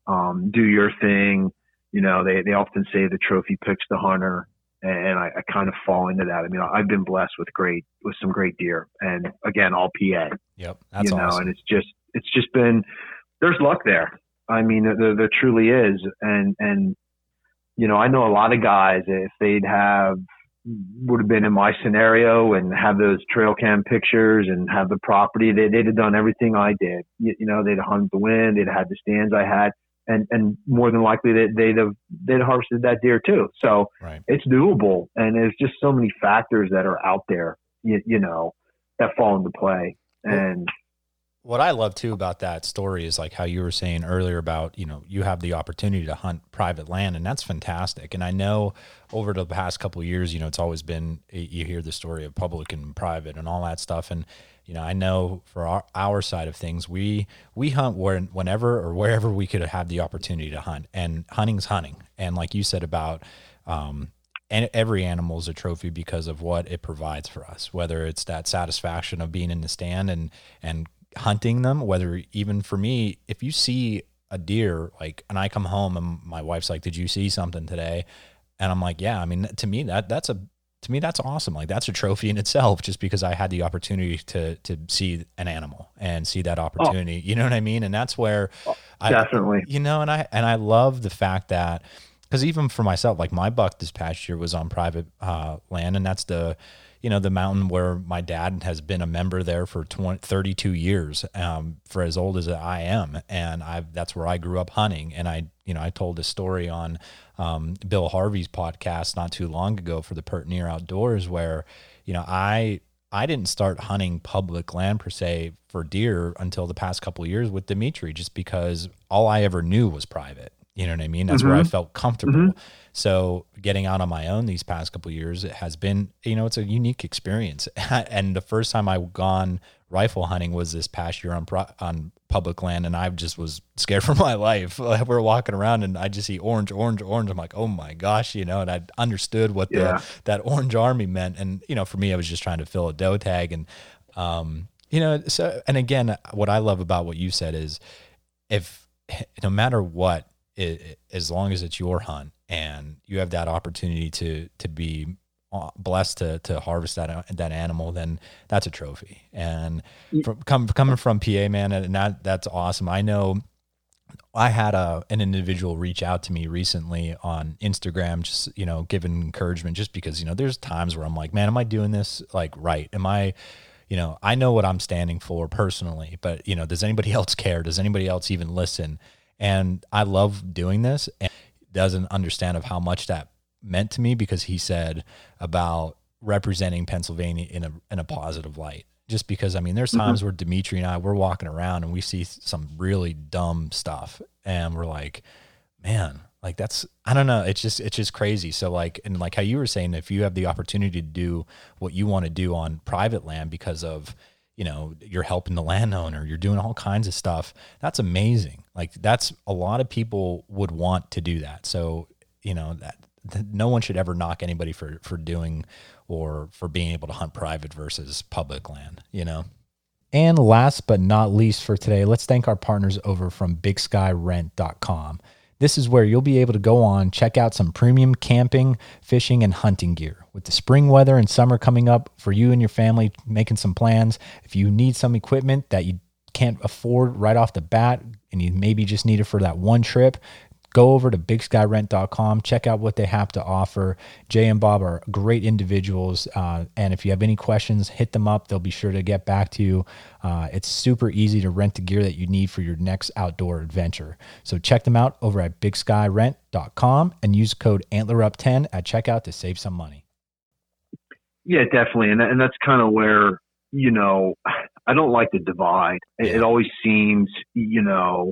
C: um, do your thing. You know, they, they often say the trophy picks the hunter. And I, I kind of fall into that. I mean, I've been blessed with great, with some great deer and again, all PA.
A: Yep. That's
C: you know,
A: awesome.
C: and it's just, it's just been, there's luck there. I mean, there, there truly is. And, and, you know, I know a lot of guys, if they'd have, would have been in my scenario and have those trail cam pictures and have the property. They, they'd have done everything I did. You, you know, they'd have hunted the wind. They'd have had the stands I had. And, and more than likely they, they'd have, they'd have harvested that deer too. So
A: right.
C: it's doable. And there's just so many factors that are out there, you, you know, that fall into play. And,
A: what I love too about that story is like how you were saying earlier about, you know, you have the opportunity to hunt private land and that's fantastic. And I know over the past couple years, you know, it's always been, you hear the story of public and private and all that stuff. And, you know, I know for our, our side of things, we, we hunt whenever or wherever we could have the opportunity to hunt and hunting's hunting. And like you said about, um, and every animal is a trophy because of what it provides for us, whether it's that satisfaction of being in the stand and, and hunting them, whether even for me, if you see a deer, like, and I come home and my wife's like, did you see something today? And I'm like, yeah, I mean, to me, that that's a, to me, that's awesome. Like that's a trophy in itself, just because I had the opportunity to, to see an animal and see that opportunity, oh. you know what I mean? And that's where
C: definitely,
A: I, you know, and I, and I love the fact that, because even for myself, like my buck this past year was on private uh, land, and that's the you know, the mountain where my dad has been a member there for 20, 32 years, um, for as old as I am. And I, that's where I grew up hunting. And I, you know, I told a story on, um, Bill Harvey's podcast not too long ago for the Pert Near Outdoors where, you know, I, I didn't start hunting public land per se for deer until the past couple years with Dimitri, just because all I ever knew was private. You know what I mean? That's mm-hmm. where I mm-hmm. felt comfortable. Mm-hmm. So getting out on my own these past couple years, it has been, you know, it's a unique experience. and the first time I've gone rifle hunting was this past year on pro- on public land, and I just was scared for my life. we were walking around, and I just see orange, orange, orange. I'm like, oh my gosh, you know. And I understood what yeah. the that orange army meant, and you know, for me, I was just trying to fill a doe tag, and um, you know, so and again, what I love about what you said is, if no matter what, it, as long as it's your hunt and you have that opportunity to to be uh, blessed to to harvest that that animal, then that's a trophy. And from, come, coming from PA, man, and that that's awesome. I know I had a an individual reach out to me recently on Instagram, just you know, giving encouragement, just because you know, there's times where I'm like, man, am I doing this like right? Am I you know, I know what I'm standing for personally, but you know, does anybody else care? Does anybody else even listen? And I love doing this and doesn't understand of how much that meant to me because he said about representing Pennsylvania in a in a positive light. Just because I mean, there's times mm-hmm. where Dimitri and I we're walking around and we see some really dumb stuff, and we're like, man, like that's I don't know, it's just it's just crazy. So like and like how you were saying, if you have the opportunity to do what you want to do on private land because of you know you're helping the landowner you're doing all kinds of stuff that's amazing like that's a lot of people would want to do that so you know that no one should ever knock anybody for for doing or for being able to hunt private versus public land. You know. And last but not least for today, let's thank our partners over from BigSkyRent.com. This is where you'll be able to go on, check out some premium camping, fishing, and hunting gear. With the spring weather and summer coming up for you and your family, making some plans, if you need some equipment that you can't afford right off the bat and you maybe just need it for that one trip, go over to bigskyrent.com check out what they have to offer. Jay and bob are great individuals uh, and if you have any questions hit them up. They'll be sure to get back to you. Uh, it's super easy to rent the gear that you need for your next outdoor adventure. So check them out over at bigskyrent.com and use code antlerup10 at checkout to save some money
C: yeah definitely and, and that's kind of where you know i don't like the divide it, it always seems you know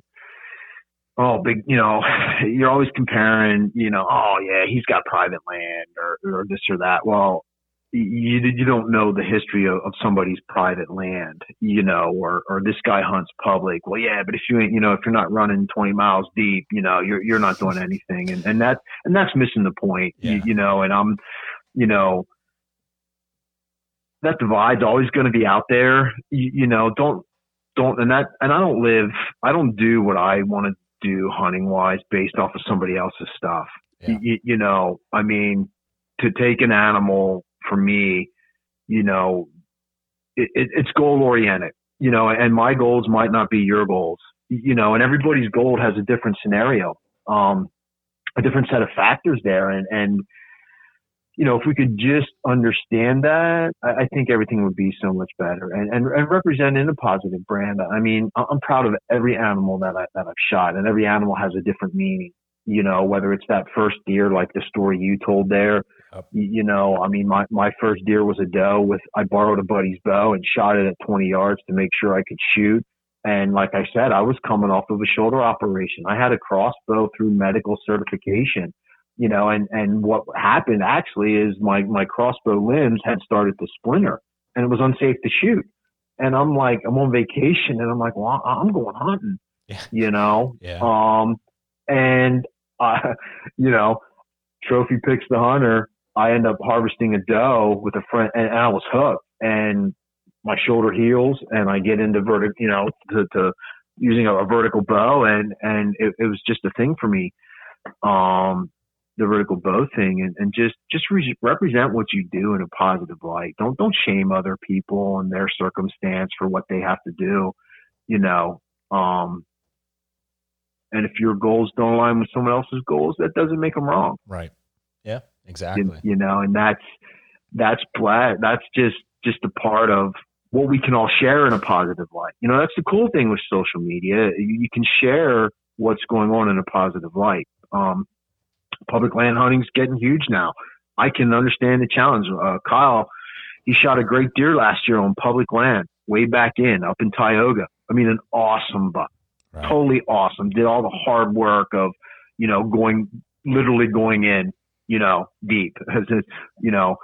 C: oh, big, you know, you're always comparing, you know, oh yeah, he's got private land or, or this or that. Well, you you don't know the history of, of somebody's private land, you know, or or this guy hunts public. Well, yeah, but if you ain't, you know, if you're not running 20 miles deep, you know, you're you're not doing anything, and and that and that's missing the point, yeah. you, you know. And I'm, you know, that divide's always going to be out there, you, you know. Don't don't and that and I don't live, I don't do what I want to do hunting wise based off of somebody else's stuff. Yeah. You, you know, I mean, to take an animal for me, you know, it, it, it's goal oriented, you know, and my goals might not be your goals, you know, and everybody's goal has a different scenario, um, a different set of factors there. And, and, you know, if we could just understand that, I, I think everything would be so much better and, and, and represent in a positive brand. I mean, I'm proud of every animal that I, that I've shot and every animal has a different meaning, you know, whether it's that first deer, like the story you told there, you know, I mean, my, my first deer was a doe with, I borrowed a buddy's bow and shot it at 20 yards to make sure I could shoot. And like I said, I was coming off of a shoulder operation. I had a crossbow through medical certification you know, and, and what happened actually is my, my crossbow limbs had started to splinter and it was unsafe to shoot. And I'm like, I'm on vacation and I'm like, well, I'm going hunting, yeah. you know?
A: Yeah.
C: Um, and, uh, you know, trophy picks the hunter. I end up harvesting a doe with a friend and I was hooked and my shoulder heals and I get into vertical, you know, to, to using a, a, vertical bow and, and it, it was just a thing for me. Um, the vertical bow thing and, and just just re- represent what you do in a positive light. Don't don't shame other people and their circumstance for what they have to do, you know. Um, and if your goals don't align with someone else's goals, that doesn't make them wrong.
A: Right. Yeah. Exactly.
C: You, you know, and that's that's black. that's just just a part of what we can all share in a positive light. You know, that's the cool thing with social media. You, you can share what's going on in a positive light. Um, public land hunting's getting huge now. I can understand the challenge. Uh, Kyle, he shot a great deer last year on public land, way back in up in Tioga. I mean, an awesome buck, right. totally awesome. Did all the hard work of, you know, going literally going in, you know, deep, you know,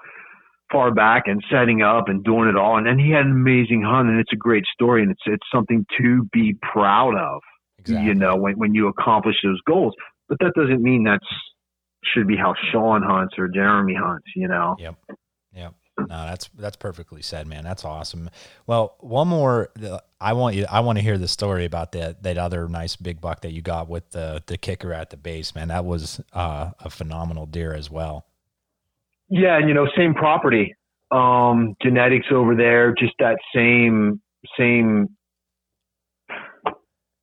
C: far back and setting up and doing it all. And then he had an amazing hunt, and it's a great story, and it's it's something to be proud of. Exactly. You know, when when you accomplish those goals, but that doesn't mean that's should be how Sean hunts or Jeremy hunts, you know?
A: Yep. Yep. No, that's that's perfectly said, man. That's awesome. Well, one more. I want you. I want to hear the story about that that other nice big buck that you got with the the kicker at the base, man. That was uh, a phenomenal deer as well.
C: Yeah, and you know, same property, um, genetics over there, just that same same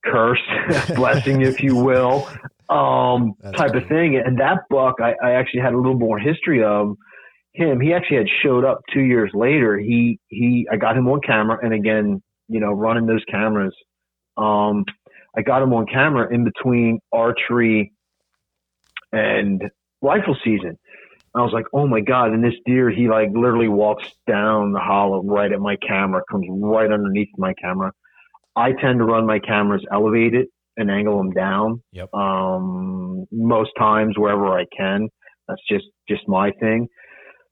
C: curse, blessing, if you will um, type of thing. And that buck, I, I actually had a little more history of him. He actually had showed up two years later. He he, I got him on camera, and again, you know, running those cameras. Um, I got him on camera in between archery and rifle season. I was like, oh my God. And this deer, he like literally walks down the hollow right at my camera, comes right underneath my camera. I tend to run my cameras elevated and angle them down.
A: Yep.
C: Um, most times wherever I can. That's just just my thing.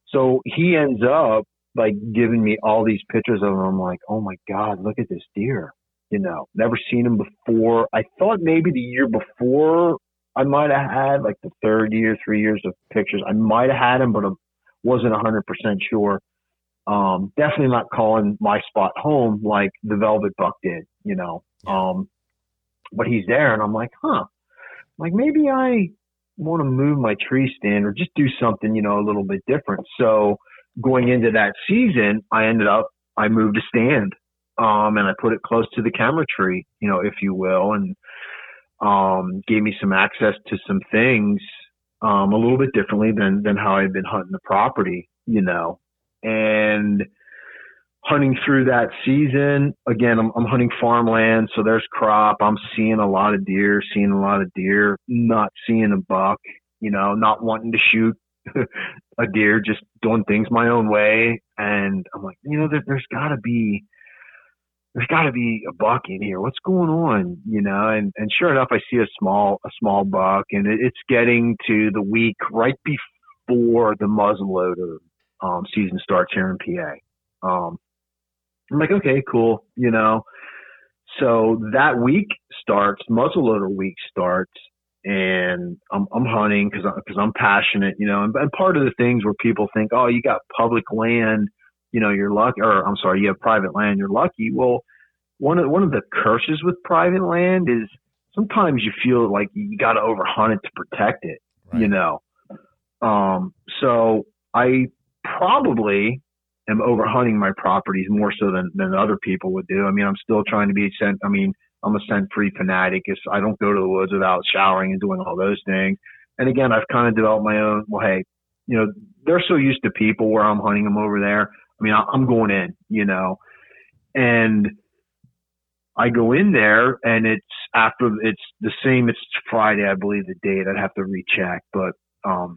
C: So he ends up like giving me all these pictures of him. I'm like, oh my god, look at this deer. You know, never seen him before. I thought maybe the year before I might have had like the third year, three years of pictures. I might have had him, but I wasn't hundred percent sure. Um, definitely not calling my spot home like the Velvet Buck did, you know. Um, but he's there, and I'm like, huh, like maybe I want to move my tree stand or just do something, you know, a little bit different. So going into that season, I ended up I moved a stand, um, and I put it close to the camera tree, you know, if you will, and um, gave me some access to some things um, a little bit differently than than how I'd been hunting the property, you know, and hunting through that season again I'm, I'm hunting farmland so there's crop i'm seeing a lot of deer seeing a lot of deer not seeing a buck you know not wanting to shoot a deer just doing things my own way and i'm like you know there, there's got to be there's got to be a buck in here. What's going on? You know, and, and sure enough, I see a small, a small buck and it, it's getting to the week right before the muzzleloader, um, season starts here in PA. Um, I'm like, okay, cool. You know, so that week starts, muzzleloader week starts and I'm, I'm hunting because because I'm passionate, you know, and, and part of the things where people think, oh, you got public land, you know, you're lucky, or I'm sorry, you have private land, you're lucky. Well, one of one of the curses with private land is sometimes you feel like you got to overhunt it to protect it, right. you know. Um, so I probably am overhunting my properties more so than than other people would do. I mean, I'm still trying to be scent. I mean, I'm a scent free fanatic. It's, I don't go to the woods without showering and doing all those things. And again, I've kind of developed my own. Well, hey, you know, they're so used to people where I'm hunting them over there. I mean, I'm going in, you know, and I go in there and it's after it's the same. It's Friday, I believe the date. I'd have to recheck, but um,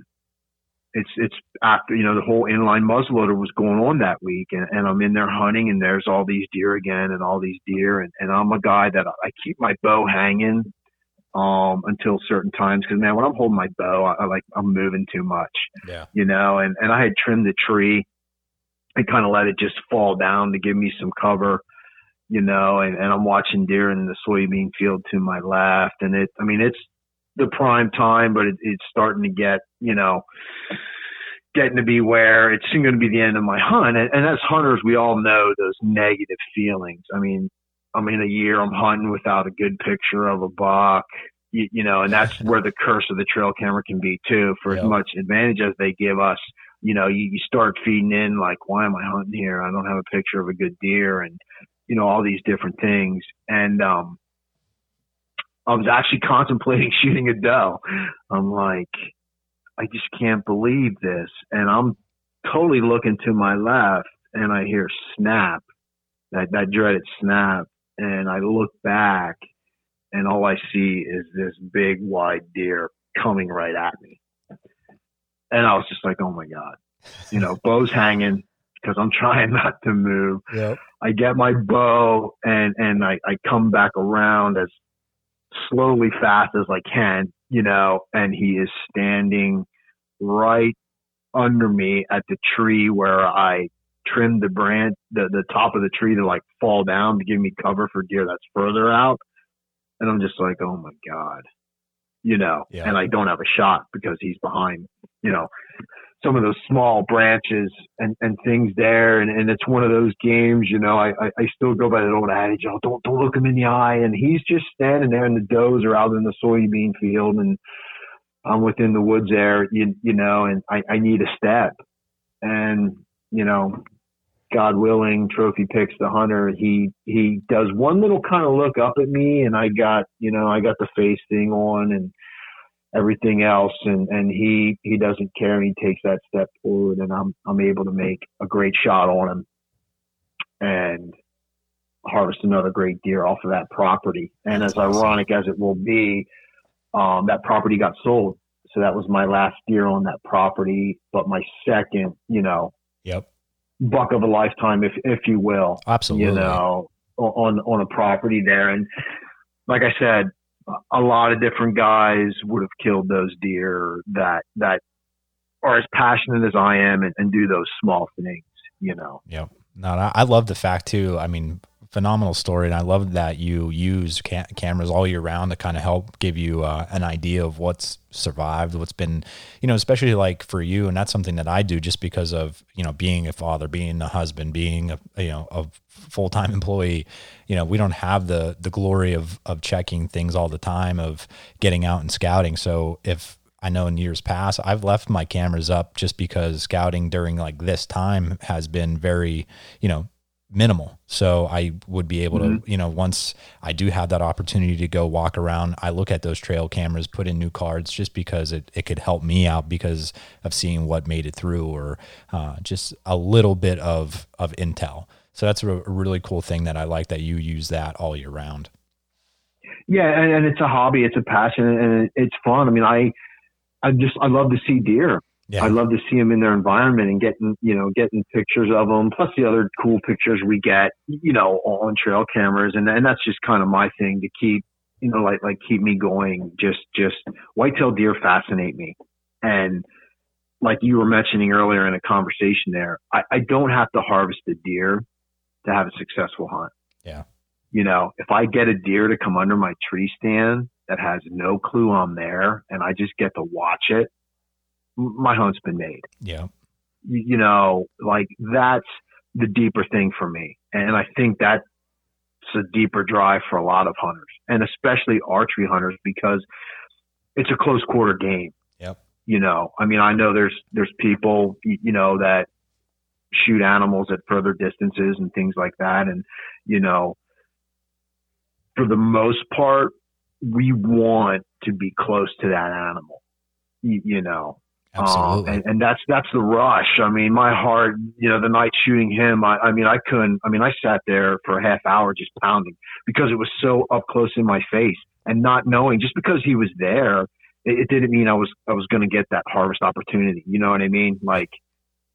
C: it's it's after you know the whole inline muzzleloader was going on that week, and, and I'm in there hunting, and there's all these deer again, and all these deer, and, and I'm a guy that I keep my bow hanging um until certain times because man when i'm holding my bow I, I, like i'm moving too much
A: yeah
C: you know and and i had trimmed the tree and kind of let it just fall down to give me some cover, you know, and, and I'm watching deer in the soybean field to my left. And it, I mean, it's the prime time, but it, it's starting to get, you know, getting to be where it's soon going to be the end of my hunt. And, and as hunters, we all know those negative feelings. I mean, I'm in a year, I'm hunting without a good picture of a buck, you, you know, and that's where the curse of the trail camera can be too, for yep. as much advantage as they give us you know, you, you start feeding in like, why am I hunting here? I don't have a picture of a good deer and, you know, all these different things. And, um, I was actually contemplating shooting a doe. I'm like, I just can't believe this. And I'm totally looking to my left and I hear snap, that, that dreaded snap. And I look back and all I see is this big wide deer coming right at me. And I was just like, oh my God, you know, bow's hanging because I'm trying not to move.
A: Yep.
C: I get my bow and, and I, I come back around as slowly fast as I can, you know, and he is standing right under me at the tree where I trimmed the branch, the, the top of the tree to like fall down to give me cover for deer that's further out. And I'm just like, oh my God, you know, yeah. and I don't have a shot because he's behind you know, some of those small branches and, and things there. And, and it's one of those games, you know, I, I, I still go by that old adage, oh, don't, don't look him in the eye. And he's just standing there and the does are out in the soybean field and I'm within the woods there, you, you know, and I, I need a step and, you know, God willing, trophy picks the hunter. He, he does one little kind of look up at me and I got, you know, I got the face thing on and, everything else and and he he doesn't care and he takes that step forward and I'm I'm able to make a great shot on him and harvest another great deer off of that property. And That's as awesome. ironic as it will be um, that property got sold. So that was my last deer on that property but my second you know
A: yep.
C: buck of a lifetime if if you will
A: absolutely.
C: you know on on a property there. And like I said a lot of different guys would have killed those deer that that are as passionate as I am and, and do those small things, you know.
A: Yeah. No, I love the fact too. I mean, phenomenal story, and I love that you use ca- cameras all year round to kind of help give you uh, an idea of what's survived, what's been, you know, especially like for you, and that's something that I do just because of you know being a father, being a husband, being a you know a full time employee. You know, we don't have the the glory of of checking things all the time, of getting out and scouting. So if I know in years past, I've left my cameras up just because scouting during like this time has been very, you know, minimal. So I would be able mm-hmm. to, you know, once I do have that opportunity to go walk around, I look at those trail cameras, put in new cards just because it, it could help me out because of seeing what made it through or uh, just a little bit of, of intel. So that's a, a really cool thing that I like that you use that all year round.
C: Yeah. And, and it's a hobby, it's a passion and it's fun. I mean, I, I just, I love to see deer. Yeah. I love to see them in their environment and getting, you know, getting pictures of them, plus the other cool pictures we get, you know, on trail cameras. And, and that's just kind of my thing to keep, you know, like, like keep me going. Just, just whitetail deer fascinate me. And like you were mentioning earlier in a conversation there, I, I don't have to harvest a deer to have a successful hunt.
A: Yeah.
C: You know, if I get a deer to come under my tree stand that has no clue I'm there and I just get to watch it my hunt's been made.
A: Yeah.
C: You, you know, like that's the deeper thing for me. And I think that's a deeper drive for a lot of hunters and especially archery hunters because it's a close quarter game.
A: Yep.
C: You know, I mean, I know there's, there's people, you know, that shoot animals at further distances and things like that. And, you know, for the most part, we want to be close to that animal, you, you know,
A: Absolutely.
C: Um, and, and that's that's the rush. I mean, my heart, you know, the night shooting him, I, I mean, I couldn't. I mean, I sat there for a half hour just pounding because it was so up close in my face, and not knowing just because he was there, it, it didn't mean I was I was going to get that harvest opportunity. You know what I mean? Like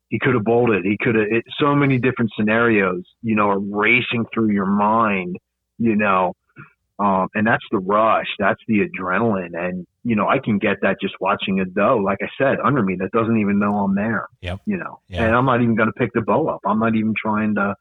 C: he could have bolted. He could have. So many different scenarios, you know, are racing through your mind. You know, um, and that's the rush. That's the adrenaline. And, you know, I can get that just watching a doe, like I said, under me that doesn't even know I'm there.
A: Yep.
C: You know, yeah. and I'm not even going to pick the bow up. I'm not even trying to,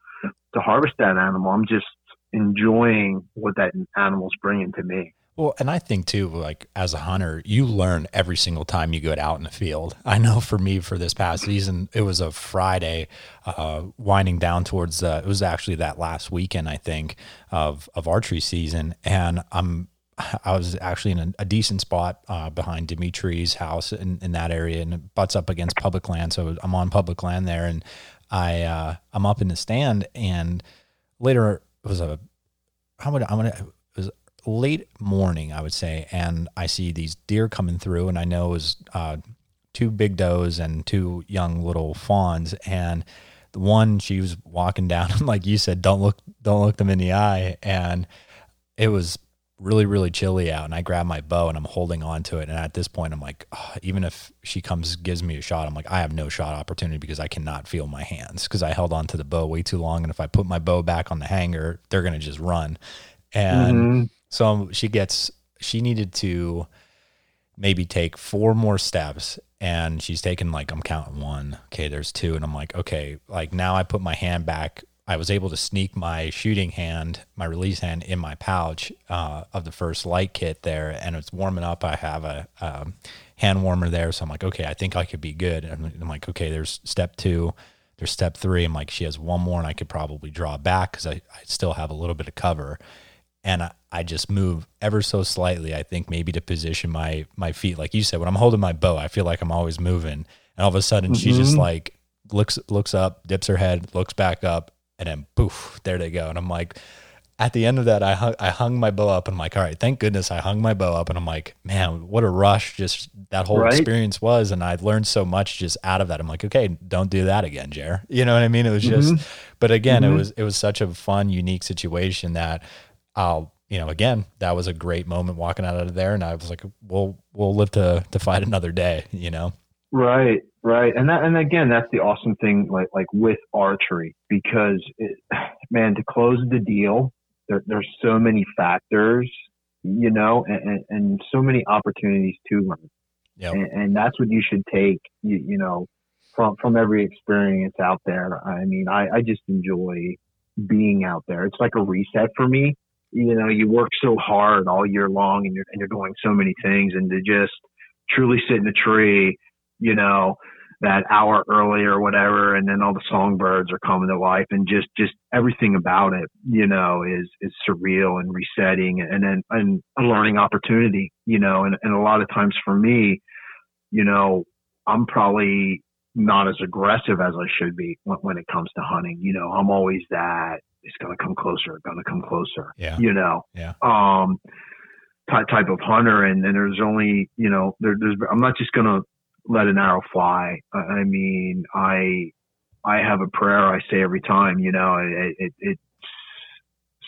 C: to harvest that animal. I'm just enjoying what that animal's bringing to me.
A: Well, and I think too, like as a hunter, you learn every single time you go out in the field. I know for me, for this past season, it was a Friday, uh, winding down towards. Uh, it was actually that last weekend, I think, of of archery season, and I'm. I was actually in a, a decent spot uh, behind Dimitri's house in, in that area, and it butts up against public land. So I'm on public land there, and I uh, I'm up in the stand, and later it was a how would I'm gonna late morning, I would say, and I see these deer coming through, and I know it was uh, two big does and two young little fawns, and the one she was walking down, like you said, don't look, don't look them in the eye, and it was really really chilly out and i grab my bow and i'm holding on to it and at this point i'm like oh, even if she comes gives me a shot i'm like i have no shot opportunity because i cannot feel my hands because i held on to the bow way too long and if i put my bow back on the hanger they're going to just run and mm-hmm. So she gets, she needed to maybe take four more steps and she's taken like, I'm counting one. Okay, there's two. And I'm like, okay, like now I put my hand back. I was able to sneak my shooting hand, my release hand in my pouch uh, of the First Lite kit there. And it's warming up. I have a, um, hand warmer there. So I'm like, okay, I think I could be good. And I'm like, okay, there's step two. There's step three. I'm like, she has one more and I could probably draw back because I, I still have a little bit of cover and I, I, just move ever so slightly. I think maybe to position my my feet, like you said, when I'm holding my bow, I feel like I'm always moving, and all of a sudden mm-hmm. she just mm-hmm. like looks looks up, dips her head, looks back up, and then poof, there they go. And I'm like, at the end of that, I hung, I hung my bow up, and I'm like, all right, thank goodness I hung my bow up, and I'm like, man, what a rush just that whole right? experience was, and I learned so much just out of that. I'm like, okay, don't do that again, Jer. You know what I mean? It was just, mm-hmm. but again, mm-hmm. it was it was such a fun, unique situation that I'll, you know, again, that was a great moment walking out of there. And I was like, we'll, we'll live to, to fight another day, you know?
C: Right. Right. And that, and again, that's the awesome thing, like, like with archery, because it, man, to close the deal, there, there's so many factors, you know, and, and so many opportunities to learn. Yep. And, and that's what you should take, you, you know, from, from every experience out there. I mean, I, I just enjoy being out there. It's like a reset for me. You know, you work so hard all year long and you're, and you're doing so many things and to just truly sit in a tree, you know, that hour early or whatever, and then all the songbirds are coming to life, and just just everything about it, you know, is is surreal and resetting, and then and a learning opportunity, you know, and and a lot of times for me, you know, I'm probably not as aggressive as I should be when, when it comes to hunting. You know, I'm always that it's going to come closer, going to come closer.
A: Yeah.
C: You know.
A: Yeah.
C: Um, type type of hunter, and, and there's only you know there, there's I'm not just going to let an arrow fly. I mean, I I have a prayer I say every time. You know, it, it, it's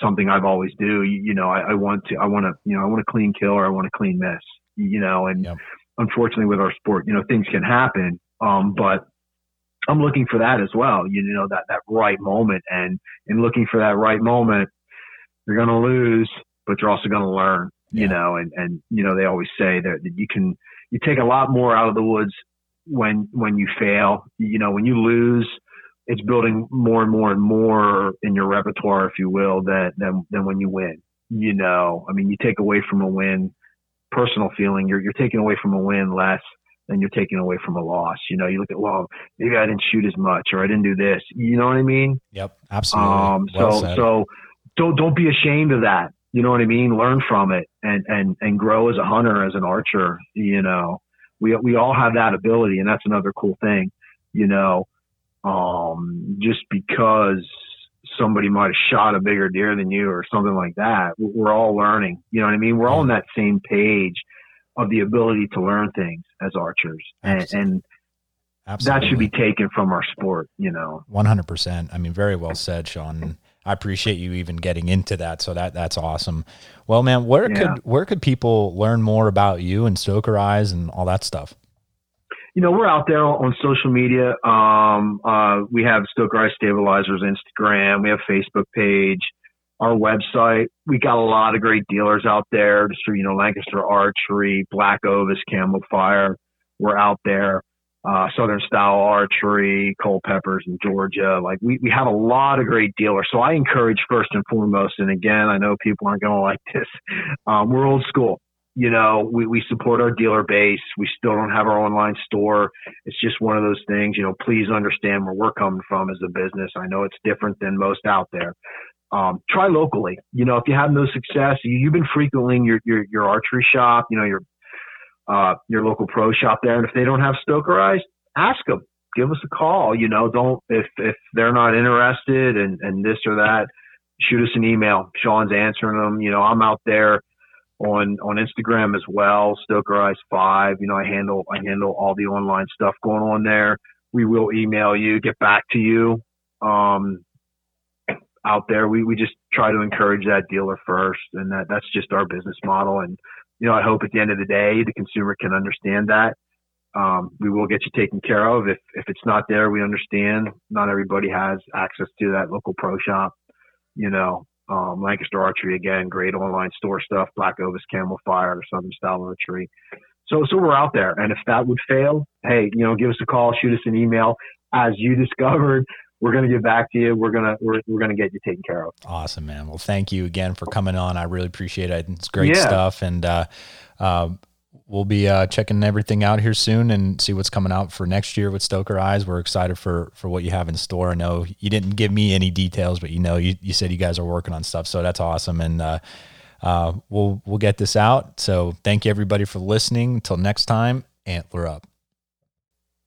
C: something I've always do. You, you know, I, I, want to I want to you know I want a clean kill or I want a clean miss. You know, and yep. unfortunately with our sport, you know, things can happen. Um, but I'm looking for that as well. You know, that that right moment, and in looking for that right moment, you're going to lose, but you're also going to learn. Yeah. You know, and and you know they always say that, that you can you take a lot more out of the woods when when you fail. You know, when you lose, it's building more and more and more in your repertoire, if you will, than than, than when you win. You know, I mean, you take away from a win, personal feeling. You're you're taking away from a win less than you're taking away from a loss. You know, you look at well, maybe I didn't shoot as much, or I didn't do this. You know what I mean?
A: Yep, absolutely. Um,
C: well so said. so don't don't be ashamed of that. You know what I mean? Learn from it and, and, and grow as a hunter, as an archer. You know, we, we all have that ability and that's another cool thing, you know, um, just because somebody might have shot a bigger deer than you or something like that. We're all learning. You know what I mean? We're all on that same page of the ability to learn things as archers. And, and Absolutely. that should be taken from our sport, you know.
A: 100%. I mean, very well said, Sean. I appreciate you even getting into that. So that that's awesome. Well, man, where yeah. could where could people learn more about you and Stokerized and all that stuff?
C: You know, we're out there on social media. Um, uh, we have Stokerized Stabilizers Instagram. We have Facebook page, our website. We got a lot of great dealers out there. You know, Lancaster Archery, Black Ovis, Camel Fire. We're out there uh, Southern Style Archery, Culpeppers in Georgia. Like we, we have a lot of great dealers. So I encourage first and foremost, and again, I know people aren't going to like this. Um, we're old school. You know, we, we support our dealer base. We still don't have our online store. It's just one of those things, you know, please understand where we're coming from as a business. I know it's different than most out there. Um, try locally. You know, if you have no success, you, you've been frequenting your, your, your archery shop, you know, your uh, your local pro shop there. And if they don't have Stokerized, ask them. Give us a call. You know, don't if if they're not interested and and this or that, shoot us an email. Sean's answering them. You know, I'm out there on on Instagram as well. Stokerized Five. You know, I handle I handle all the online stuff going on there. We will email you, get back to you. Um, out there, we we just try to encourage that dealer first, and that that's just our business model. And you know, I hope at the end of the day, the consumer can understand that. Um, we will get you taken care of. If, if it's not there, we understand. Not everybody has access to that local pro shop. You know, um, Lancaster Archery again, great online store stuff. Black Ovis Camofire, Southern Style Archery. So, so we're out there. And if that would fail, hey, you know, give us a call, shoot us an email. As you discovered, we're going to get back to you. We're going to, we're, we're going to get you taken care of.
A: Awesome, man. Well, thank you again for coming on. I really appreciate it. It's great yeah. stuff. And, uh, uh, we'll be uh, checking everything out here soon and see what's coming out for next year with Stokerized. We're excited for for what you have in store. I know you didn't give me any details, but you know you, you said you guys are working on stuff, so that's awesome. And uh, uh, we'll we'll get this out. So thank you everybody for listening. Until next time, antler up.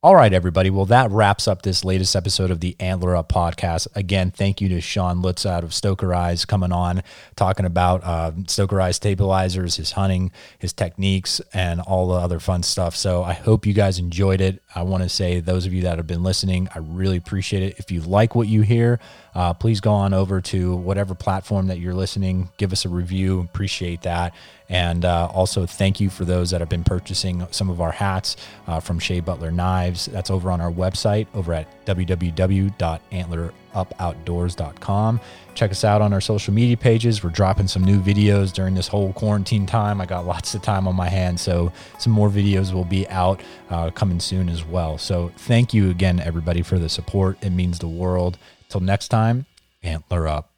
A: All right, everybody. Well, that wraps up this latest episode of the Antler Up podcast. Again, thank you to Sean Lutz out of Stokerized coming on, talking about uh, Stokerized stabilizers, his hunting, his techniques, and all the other fun stuff. So I hope you guys enjoyed it. I want to say, those of you that have been listening, I really appreciate it. If you like what you hear, uh, please go on over to whatever platform that you're listening, give us a review. Appreciate that. And uh, also, thank you for those that have been purchasing some of our hats uh, from Shea Butler Knives. That's over on our website over at www.antlerupoutdoors.com. Check us out on our social media pages. We're dropping some new videos during this whole quarantine time. I got lots of time on my hands, so some more videos will be out uh, coming soon as well. So, thank you again, everybody, for the support. It means the world. Till next time, Antler up.